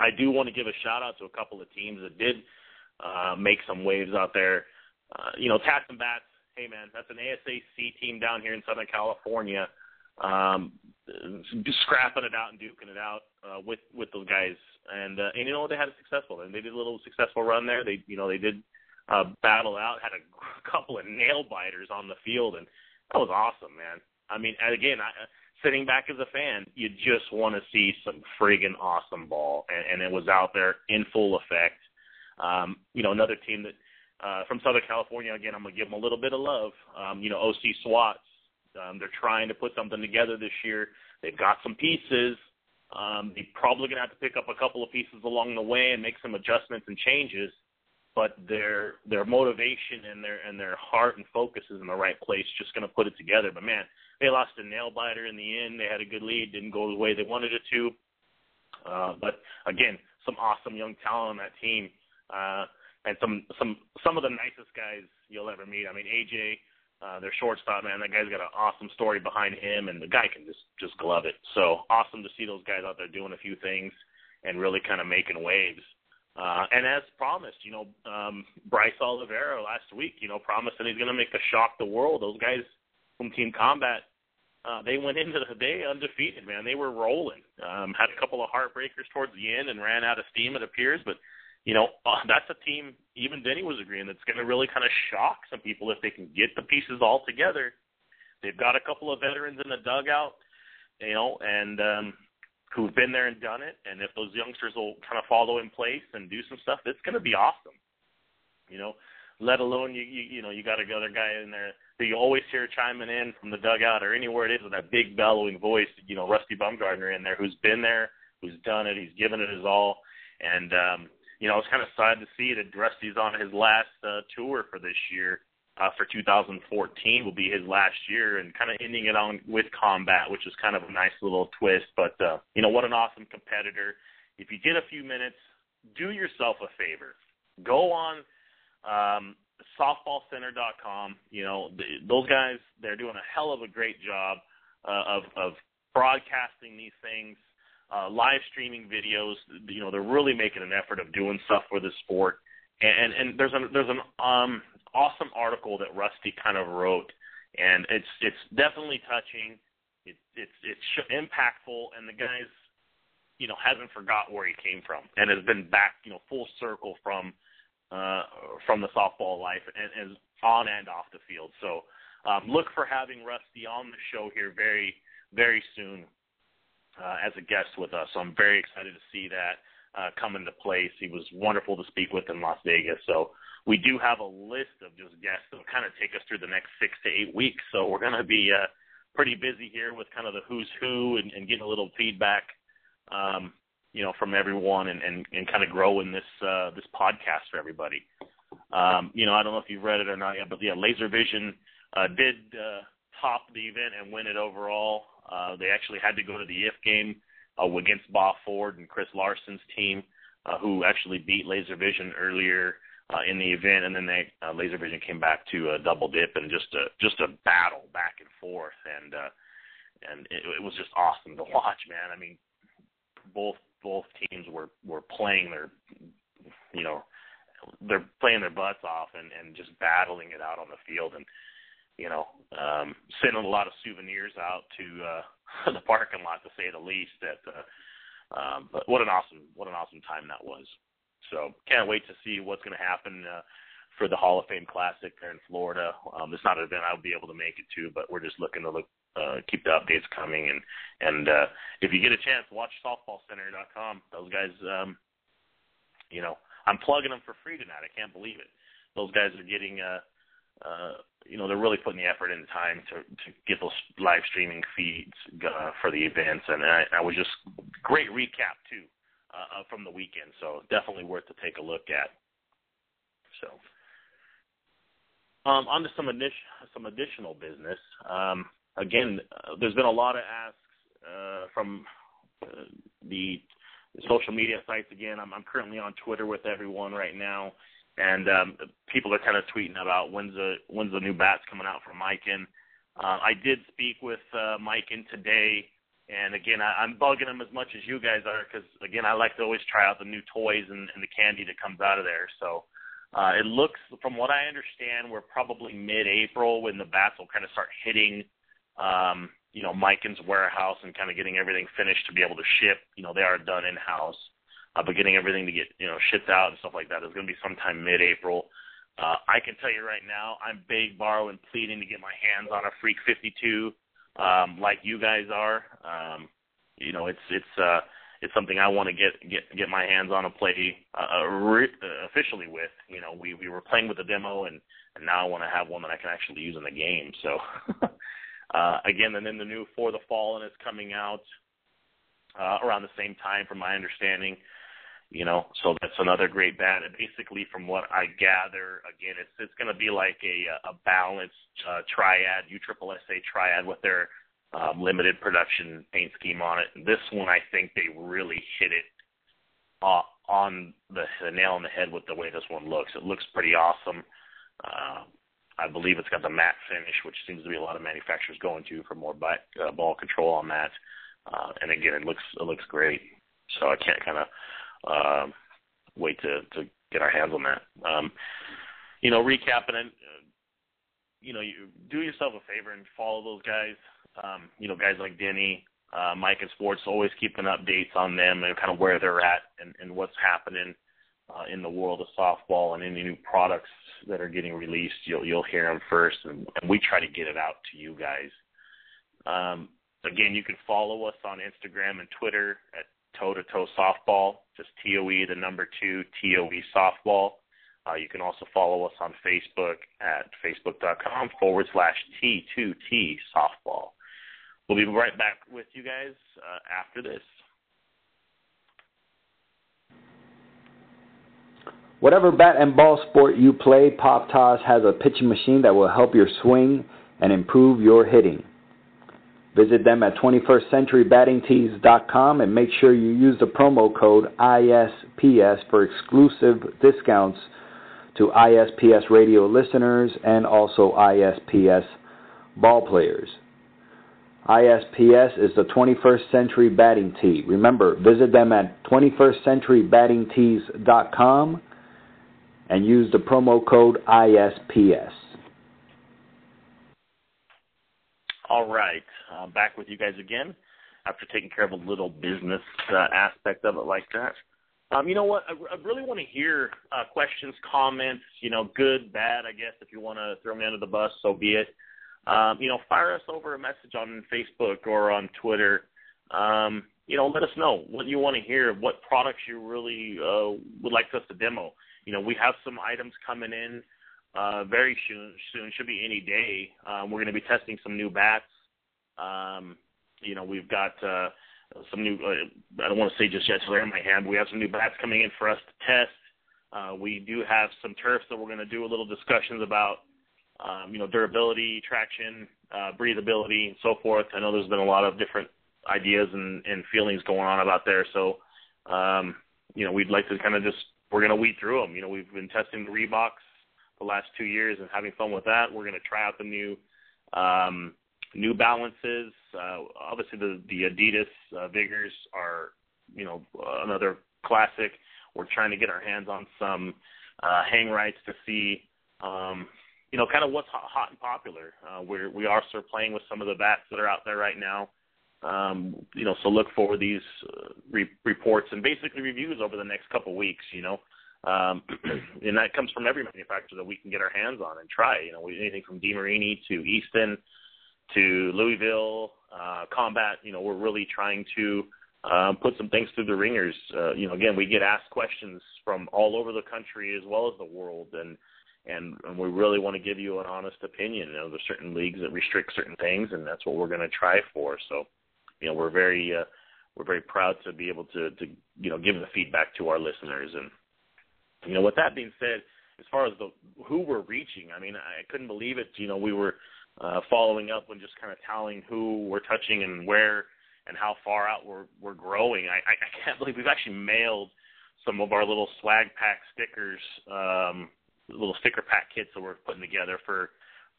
[SPEAKER 2] I do want to give a shout out to a couple of teams that did uh, make some waves out there. Uh, you know, Tats and Bats hey man, that's an ASAC team down here in Southern California, um, scrapping it out and duking it out uh, with with those guys. And uh, and you know they had a successful and they did a little successful run there. They you know they did uh, battle out, had a couple of nail biters on the field, and that was awesome, man. I mean, again, I, uh, sitting back as a fan, you just want to see some friggin' awesome ball, and, and it was out there in full effect. Um, you know, another team that uh, from Southern California. Again, I'm gonna give them a little bit of love. Um, you know, OC SWATs. Um, they're trying to put something together this year. They've got some pieces. Um, they're probably gonna have to pick up a couple of pieces along the way and make some adjustments and changes. but their their motivation and their and their heart and focus is in the right place, just to put it together. But man, they lost a nail biter in the end. They had a good lead, didn't go the way they wanted it to. Uh, but again, some awesome young talent on that team, uh, and some some some of the nicest guys you'll ever meet. I mean, AJ, uh, their shortstop, man, that guy's got an awesome story behind him, and the guy can just just glove it. So awesome to see those guys out there doing a few things and really kind of making waves. Uh, and as promised, you know, um, Bryce Oliveira last week, you know, promised that he's going to make a shock the world. Those guys from Team Combat, uh, they went into the day undefeated, man. They were rolling. Um, had a couple of heartbreakers towards the end and ran out of steam, it appears. But, you know, uh, that's a team, even Denny was agreeing, that's going to really kind of shock some people if they can get the pieces all together. They've got a couple of veterans in the dugout, you know, and um, who've been there and done it. And if those youngsters will kind of follow in place and do some stuff, it's going to be awesome. You know, let alone you you, you know you got another guy in there that you always hear chiming in from the dugout or anywhere it is with that big bellowing voice. You know, Rusty Bumgardner in there who's been there, who's done it, he's given it his all, and um, you know it's kind of sad to see it that Rusty's on his last uh, tour for this year uh, for 2014 will be his last year, and kind of ending it on with combat, which is kind of a nice little twist. But uh, you know what an awesome competitor. If you get a few minutes, do yourself a favor. Go on um, softballcenter.com. You know the, those guys, they're doing a hell of a great job uh, of of broadcasting these things. Uh, live streaming videos, you know, they're really making an effort of doing stuff for the sport and and there's a there's an um awesome article that Rusty kind of wrote, and it's it's definitely touching. It, it's it's impactful, and the guy's you know hasn't forgot where he came from, and has been back you know full circle from uh, from the softball life and, and on and off the field. So um, look for having Rusty on the show here very very soon uh, as a guest with us. So I'm very excited to see that uh, come into place. He was wonderful to speak with in Las Vegas. So we do have a list of just guests that will kind of take us through the next six to eight weeks. So we're going to be uh, pretty busy here with kind of the who's who and, and getting a little feedback, um, you know, from everyone and, and, and kind of growing this uh, this podcast for everybody. Um, you know, I don't know if you've read it or not yet, but yeah, Laser Vision uh, did uh, top the event and win it overall. Uh, they actually had to go to the IF game uh, against Bob Ford and Chris Larson's team, uh, who actually beat Laser Vision earlier uh, in the event, and then they uh, Laser Vision came back to a double dip and just a just a battle back and forth, and uh, and it, it was just awesome to watch, man. I mean, both both teams were were playing their, you know, they're playing their butts off and and just battling it out on the field, and you know, um, sending a lot of souvenirs out to uh, the parking lot to say the least. That, uh, um, but what an awesome, what an awesome time that was. So can't wait to see what's going to happen uh, for the Hall of Fame Classic there in Florida. Um, it's not an event I'll be able to make it to, but we're just looking to look, uh, keep the updates coming. And and uh, if you get a chance, watch softballcenter.com. Those guys, um, you know, I'm plugging them for free tonight. I can't believe it. Those guys are getting. Uh, uh, you know, they're really putting the effort and time to to get those live streaming feeds uh, for the events, and I, I was just great recap too uh, from the weekend. So definitely worth to take a look at. So, um, on to some addition, some additional business. Um, again, uh, there's been a lot of asks uh, from uh, the social media sites. Again, I'm, I'm currently on Twitter with everyone right now and um, people are kind of tweeting about when's the when's the new bats coming out from Miken. Uh, I did speak with uh, Miken today, and again, I, I'm bugging him as much as you guys are because again, I like to always try out the new toys and, and the candy that comes out of there. So uh, it looks, from what I understand, we're probably mid-April when the bats will kind of start hitting. Um, you know, Miken's warehouse and kind of getting everything finished to be able to ship. You know, they are done in house uh, but getting everything to get you know shipped out and stuff like that is going to be sometime mid-April. Uh, I can tell you right now, I'm big borrowing, pleading to get my hands on a Freak 52, um, like you guys are. Um, you know, it's it's uh, it's something I want to get get get my hands on and play uh, re- uh, officially with. You know, we we were playing with the demo, and and now I want to have one that I can actually use in the game. So. uh, again, and then the new For the Fallen is coming out uh, around the same time, from my understanding You know, so that's another great bat. And basically, from what I gather, again, it's it's going to be like a a balanced uh, triad, U triple SA triad with their um, limited production paint scheme on it. This one, I think they really hit it uh, on the, the nail on the head with the way this one looks. It looks pretty awesome. Uh, I believe it's got the matte finish, which seems to be a lot of manufacturers going to for more bite, uh, ball control on that. Uh, and again, it looks it looks great. So I can't kind of um, wait to to get our hands on that. Um, you know, recapping it, uh, you know, you do yourself a favor and follow those guys. Um, you know, guys like Denny, uh, Miken Sports, always keeping updates on them and kind of where they're at and, and what's happening uh, in the world of softball and any new products that are getting released. You'll you'll hear them first, and, and we try to get it out to you guys. Um, again, you can follow us on Instagram and Twitter at toe to toe softball, just TOE the number two TOE softball. Uh, you can also follow us on Facebook at facebook.com forward slash T2T softball. We'll be right back with you guys uh, after this.
[SPEAKER 3] Whatever bat and ball sport you play, Pop Toss has a pitching machine that will help your swing and improve your hitting. Visit them at 21stCenturyBattingTees.com and make sure you use the promo code ISPS for exclusive discounts to ISPS radio listeners and also ISPS ball players. ISPS is the 21st Century Batting Tee. Remember, visit them at 21stCenturyBattingTees.com and use the promo code ISPS.
[SPEAKER 2] All right, uh, back with you guys again after taking care of a little business uh, aspect of it like that. Um, you know what? I, I really want to hear uh, questions, comments. You know, good, bad. I guess if you want to throw me under the bus, so be it. Um, you know, fire us over a message on Facebook or on Twitter. Um, you know, let us know what you want to hear, what products you really uh, would like us to demo. You know, we have some items coming in uh, very soon. Soon should be any day. Um, we're going to be testing some new bats. Um, you know, we've got uh, some new. Uh, I don't want to say just yet till they're in my hand. We have some new bats coming in for us to test. Uh, we do have some turfs that we're going to do a little discussions about. Um, you know, durability, traction, uh, breathability, and so forth. I know there's been a lot of different ideas and, and feelings going on about there. So, um, you know, we'd like to kind of just we're going to weed through them. You know, we've been testing the Reeboks the last two years and having fun with that. We're going to try out the new um, New Balances. Uh, obviously, the the Adidas uh, Vigors are you know another classic. We're trying to get our hands on some uh, hang rights to see um, you know kind of what's hot, hot and popular. Uh, we're we are sort of playing with some of the bats that are out there right now. Um, you know, so look for these uh, re- reports and basically reviews over the next couple weeks. You know, um, and that comes from every manufacturer that we can get our hands on and try. You know, anything from DeMarini to Easton to Louisville, uh, Combat. You know, we're really trying to um, put some things through the ringers. Uh, you know, again, we get asked questions from all over the country as well as the world, and and, and we really want to give you an honest opinion. You know, there's certain leagues that restrict certain things, and that's what we're going to try for. So, you know, we're very uh, we're very proud to be able to to you know give the feedback to our listeners and you know, with that being said, as far as the who we're reaching, I mean, I couldn't believe it. You know, we were uh, following up and just kind of telling who we're touching and where and how far out we're we're growing. I, I can't believe we've actually mailed some of our little swag pack stickers, um, little sticker pack kits that we're putting together for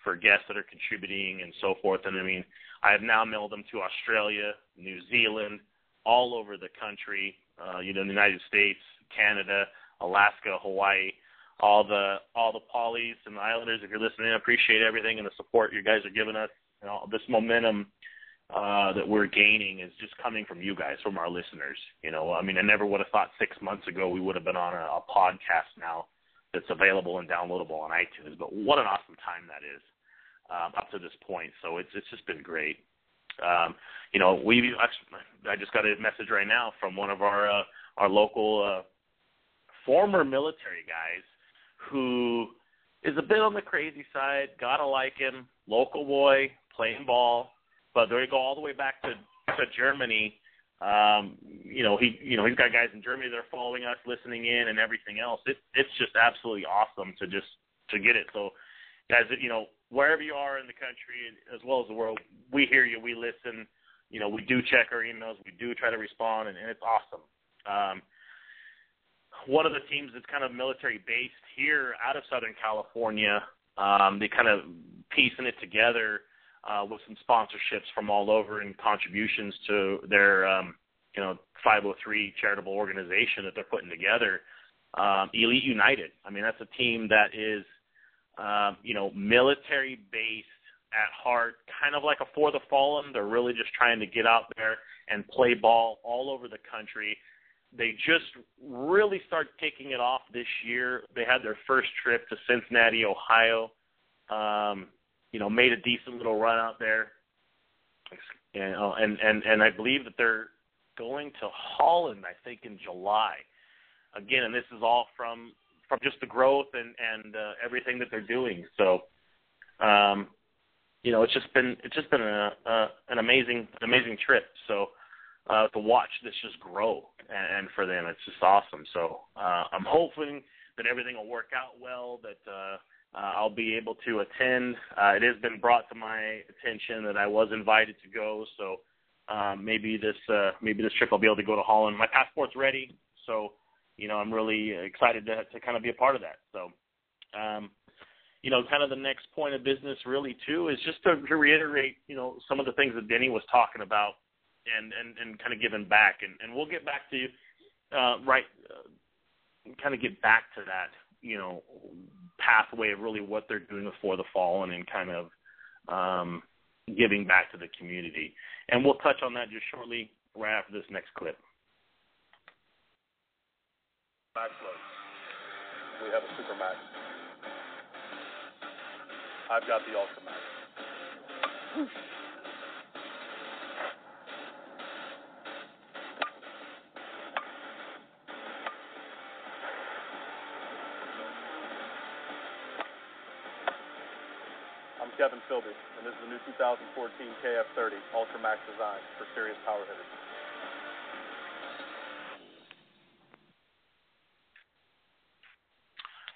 [SPEAKER 2] for guests that are contributing and so forth. And I mean, I have now mailed them to Australia, New Zealand, all over the country. Uh, you know, the United States, Canada. Alaska, Hawaii, all the all the polys and the islanders. If you're listening, I appreciate everything and the support you guys are giving us. You know, this momentum uh, that we're gaining is just coming from you guys, from our listeners. You know, I mean, I never would have thought six months ago we would have been on a, a podcast now that's available and downloadable on iTunes. But what an awesome time that is um, up to this point. So it's it's just been great. Um, you know, we I just got a message right now from one of our uh, our local uh, former military guys who is a bit on the crazy side. Gotta like him, local boy, playing ball, but they go all the way back to to Germany Um, you know, he you know he's got guys in Germany that are following us, listening in, and everything else. It, it's just absolutely awesome to just to get it. So, guys, you know, wherever you are in the country as well as the world, we hear you, we listen. You know, we do check our emails, we do try to respond, and, and it's awesome. Um, one of the teams that's kind of military based here out of Southern California, um, they kind of piecing it together uh, with some sponsorships from all over and contributions to their um, you know 503 charitable organization that they're putting together. Um, Elite United. I mean, that's a team that is um, you know military based at heart, kind of like a For the Fallen. They're really just trying to get out there and play ball all over the country. They just really started taking it off this year. They had their first trip to Cincinnati, Ohio. Um, you know, made a decent little run out there. And uh, and and and I believe that they're going to Holland, I think, in July. Again, and this is all from from just the growth and and uh, everything that they're doing. So, um, you know, it's just been it's just been a, a an amazing an amazing trip. So uh, to watch this just grow and, and for them, it's just awesome. So uh, I'm hoping that everything will work out well. That uh, uh, I'll be able to attend. Uh, it has been brought to my attention that I was invited to go, so um, maybe this uh, maybe this trip I'll be able to go to Holland. My passport's ready, so you know I'm really excited to to kind of be a part of that. So, um, you know, kind of the next point of business really too is just to, to reiterate, you know, some of the things that Denny was talking about, and and and kind of giving back, and and we'll get back to you uh, right, uh, kind of get back to that, you know pathway of really what they're doing before the fallen and kind of um, giving back to the community. And we'll touch on that just shortly right after this next clip.
[SPEAKER 5] Max. We have a Super Max. I've got the Ultra Kevin Filby, and this is the new 2014 KF30 Ultra Max design for serious power hitters.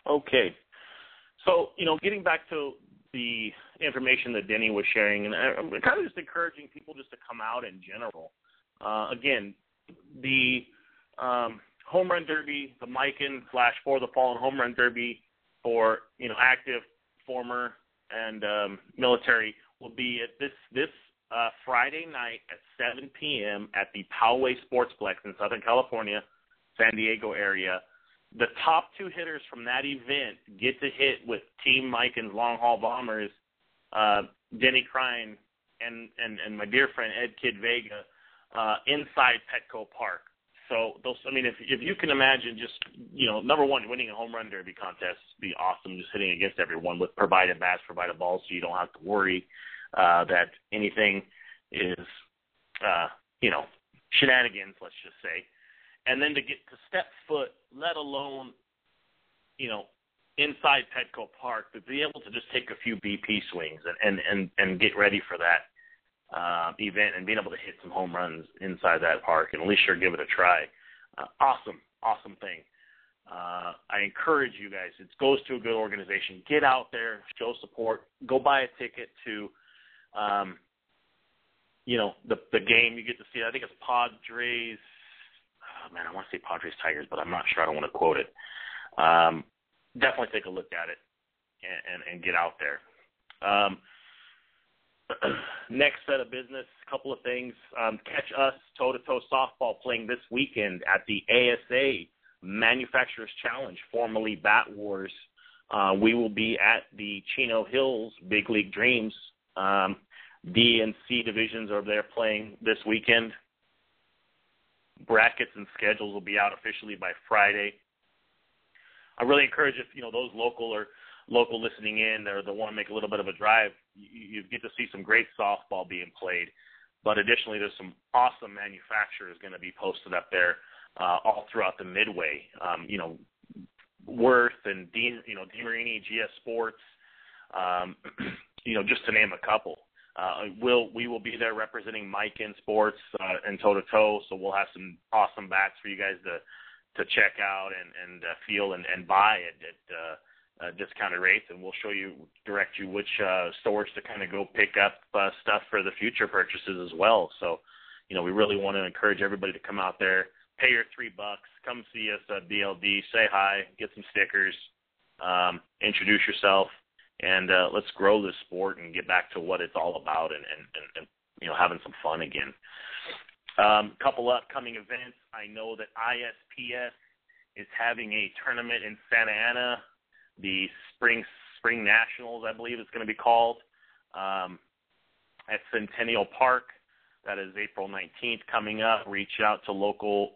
[SPEAKER 2] Okay. So, you know, getting back to the information that Denny was sharing, and I'm kind of just encouraging people just to come out in general. Uh, again, the um, home run derby, the Miken slash for the fallen home run derby for you know active former and um, military will be at this this uh, Friday night at 7 p.m. at the Poway Sportsplex in Southern California, San Diego area. The top two hitters from that event get to hit with Team Miken's Long Haul Bombers, uh, Denny Crine and, and and my dear friend Ed Kid Vega, uh, inside Petco Park. So those, I mean, if if you can imagine, just you know, number one, winning a home run derby contest would be awesome. Just hitting against everyone with provided bats, provided balls, so you don't have to worry uh, that anything is, uh, you know, shenanigans. Let's just say, and then to get to step foot, let alone, you know, inside Petco Park, to be able to just take a few BP swings and and and, and get ready for that uh, event and being able to hit some home runs inside that park and at least sure give it a try. Uh, awesome, awesome thing. Uh, I encourage you guys. It goes to a good organization. Get out there, show support. Go buy a ticket to, um, you know, the the game. You get to see. I think it's Padres. Oh, man, I want to say Padres Tigers, but I'm not sure. I don't want to quote it. Um, definitely take a look at it and, and, and get out there. Um, Next set of business, a couple of things. Um, catch us toe to toe softball playing this weekend at the ASA Manufacturers Challenge, formerly Bat Wars. Uh, we will be at the Chino Hills Big League Dreams. Um, D and C divisions are there playing this weekend. Brackets and schedules will be out officially by Friday. I really encourage if you know those local or local listening in or the want to make a little bit of a drive, you, you get to see some great softball being played. But additionally, there's some awesome manufacturers going to be posted up there uh, all throughout the Midway. Um, you know, Worth and Dean, you know, DeMarini, GS Sports, um, you know, just to name a couple. uh, we'll we will be there representing Miken Sports uh, and toe to toe. So we'll have some awesome bats for you guys to to check out and and uh, feel and, and buy at, at uh, uh, discounted rates, and we'll show you direct you which uh, stores to kind of go pick up uh, stuff for the future purchases as well. So, you know, we really want to encourage everybody to come out there, pay your three bucks, come see us at BLD, say hi, get some stickers, um, introduce yourself, and uh, let's grow this sport and get back to what it's all about and, and, and, and you know having some fun again. Um, couple upcoming events. I know that ISPS is having a tournament in Santa Ana, the Spring Spring Nationals, I believe it's going to be called, um, at Centennial Park. That is April 19th coming up. Reach out to local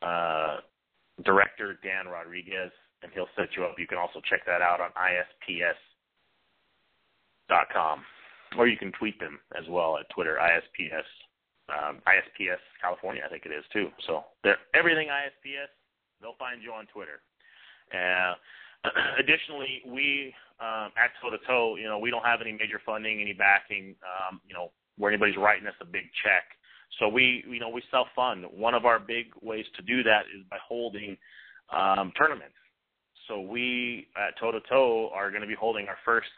[SPEAKER 2] uh, director Dan Rodriguez, and he'll set you up. You can also check that out on ISPS com, or you can tweet them as well at Twitter ISPS um, ISPS California, I think it is too. So everything ISPS. They'll find you on Twitter. Uh, additionally, we um, at Toe to Toe, you know, we don't have any major funding, any backing, um, you know, where anybody's writing us a big check. So we, you know, we self fund. One of our big ways to do that is by holding um, tournaments. So we at Toe to Toe are going to be holding our first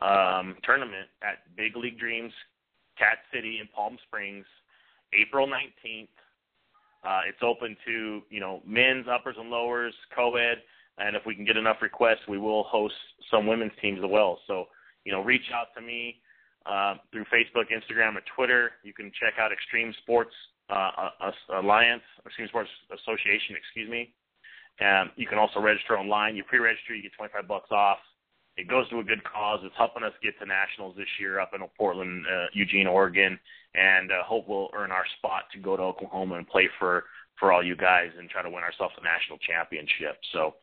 [SPEAKER 2] um, tournament at Big League Dreams, Cat City in Palm Springs, April 19th. Uh, it's open to you know men's uppers and lowers, co-ed, and if we can get enough requests, we will host some women's teams as well. So you know, reach out to me uh, through Facebook, Instagram, or Twitter. You can check out Extreme Sports uh, Alliance, Extreme Sports Association, excuse me. And you can also register online. You pre-register, you get 25 bucks off it goes to a good cause. It's helping us get to nationals this year up in Portland, uh, Eugene, Oregon, and uh, hope we'll earn our spot to go to Oklahoma and play for for all you guys and try to win ourselves a national championship. So,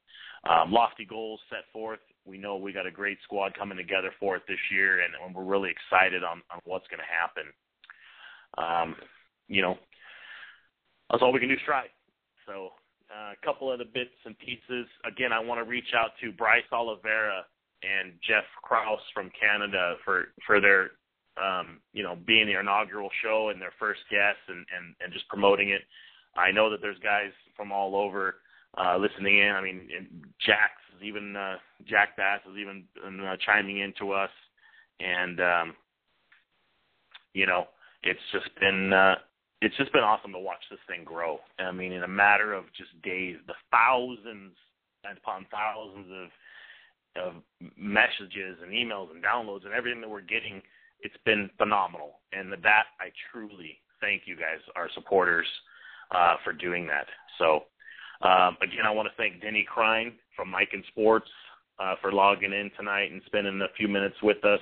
[SPEAKER 2] um, lofty goals set forth. We know we got a great squad coming together for it this year, and, and we're really excited on, on what's going to happen. Um, you know, that's all we can do. Strive. So, uh, a couple of the bits and pieces. Again, I want to reach out to Bryce Oliveira and Jeff Kraus from Canada for for their um, you know being the inaugural show and their first guest and, and and just promoting it. I know that there's guys from all over uh, listening in. I mean, Jack is even uh, Jack Bass is even uh, chiming in to us, and um, you know it's just been uh, it's just been awesome to watch this thing grow. I mean, in a matter of just days, the thousands upon thousands of of messages and emails and downloads and everything that we're getting, it's been phenomenal. And that I truly thank you guys, our supporters, uh, for doing that. So um, again, I want to thank Denny Crine from Miken Sports uh, for logging in tonight and spending a few minutes with us,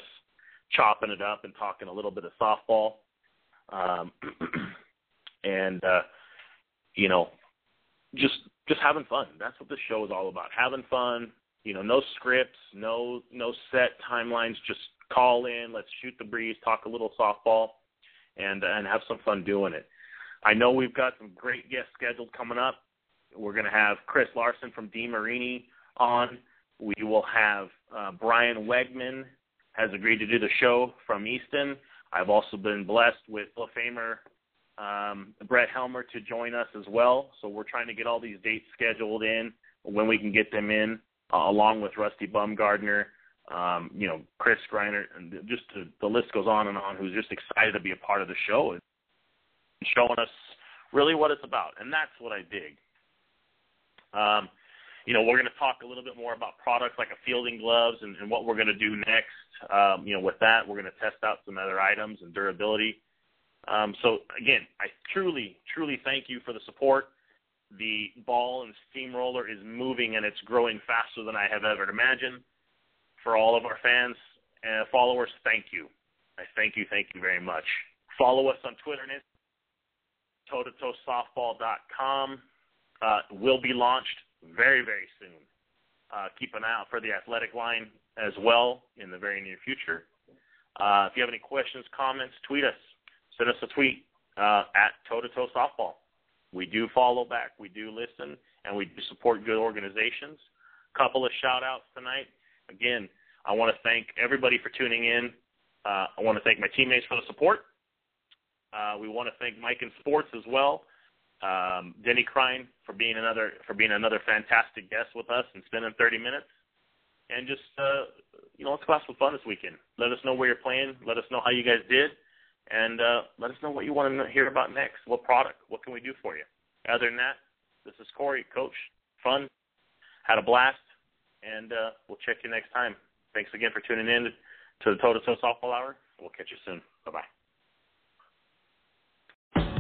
[SPEAKER 2] chopping it up and talking a little bit of softball. Um, and uh, you know, just just having fun. That's what this show is all about. Having fun, you know, no scripts, no no set timelines. Just call in, let's shoot the breeze, talk a little softball, and and have some fun doing it. I know we've got some great guests scheduled coming up. We're going to have Chris Larson from DeMarini on. We will have uh, Brian Wegman has agreed to do the show from Easton. I've also been blessed with Hall Famer um, Brett Helmer to join us as well. So we're trying to get all these dates scheduled in when we can get them in uh, along with Rusty Bumgardner, um, you know, Chris Greiner, and just to, the list goes on and on. Who's just excited to be a part of the show and showing us really what it's about, and that's what I dig. Um, you know, we're going to talk a little bit more about products like a fielding gloves and, and what we're going to do next. Um, you know, with that, we're going to test out some other items and durability. Um, so again, I truly, truly thank you for the support the ball and steamroller is moving and it's growing faster than I have ever imagined. For all of our fans and followers, thank you. I thank you, thank you very much. Follow us on Twitter and toe-to-toe-softball.com uh, will be launched very, very soon. Uh, keep an eye out for the athletic line as well in the very near future. Uh, if you have any questions, comments, tweet us. Send us a tweet uh, at toe-to-toe softball. We do follow back, we do listen, and we do support good organizations. Couple of shout outs tonight. Again, I want to thank everybody for tuning in. Uh, I want to thank my teammates for the support. Uh, we want to thank Miken Sports as well. Um, Denny Crine for being another for being another fantastic guest with us and spending 30 minutes. And just uh, you know, let's have some fun this weekend. Let us know where you're playing. Let us know how you guys did, and uh, let us know what you want to hear about next. What product? What can we do for you? Other than that, this is Corey, Coach. Fun, had a blast, and uh, we'll check you next time. Thanks again for tuning in to the Toe to Softball Hour. We'll catch you soon. Bye bye.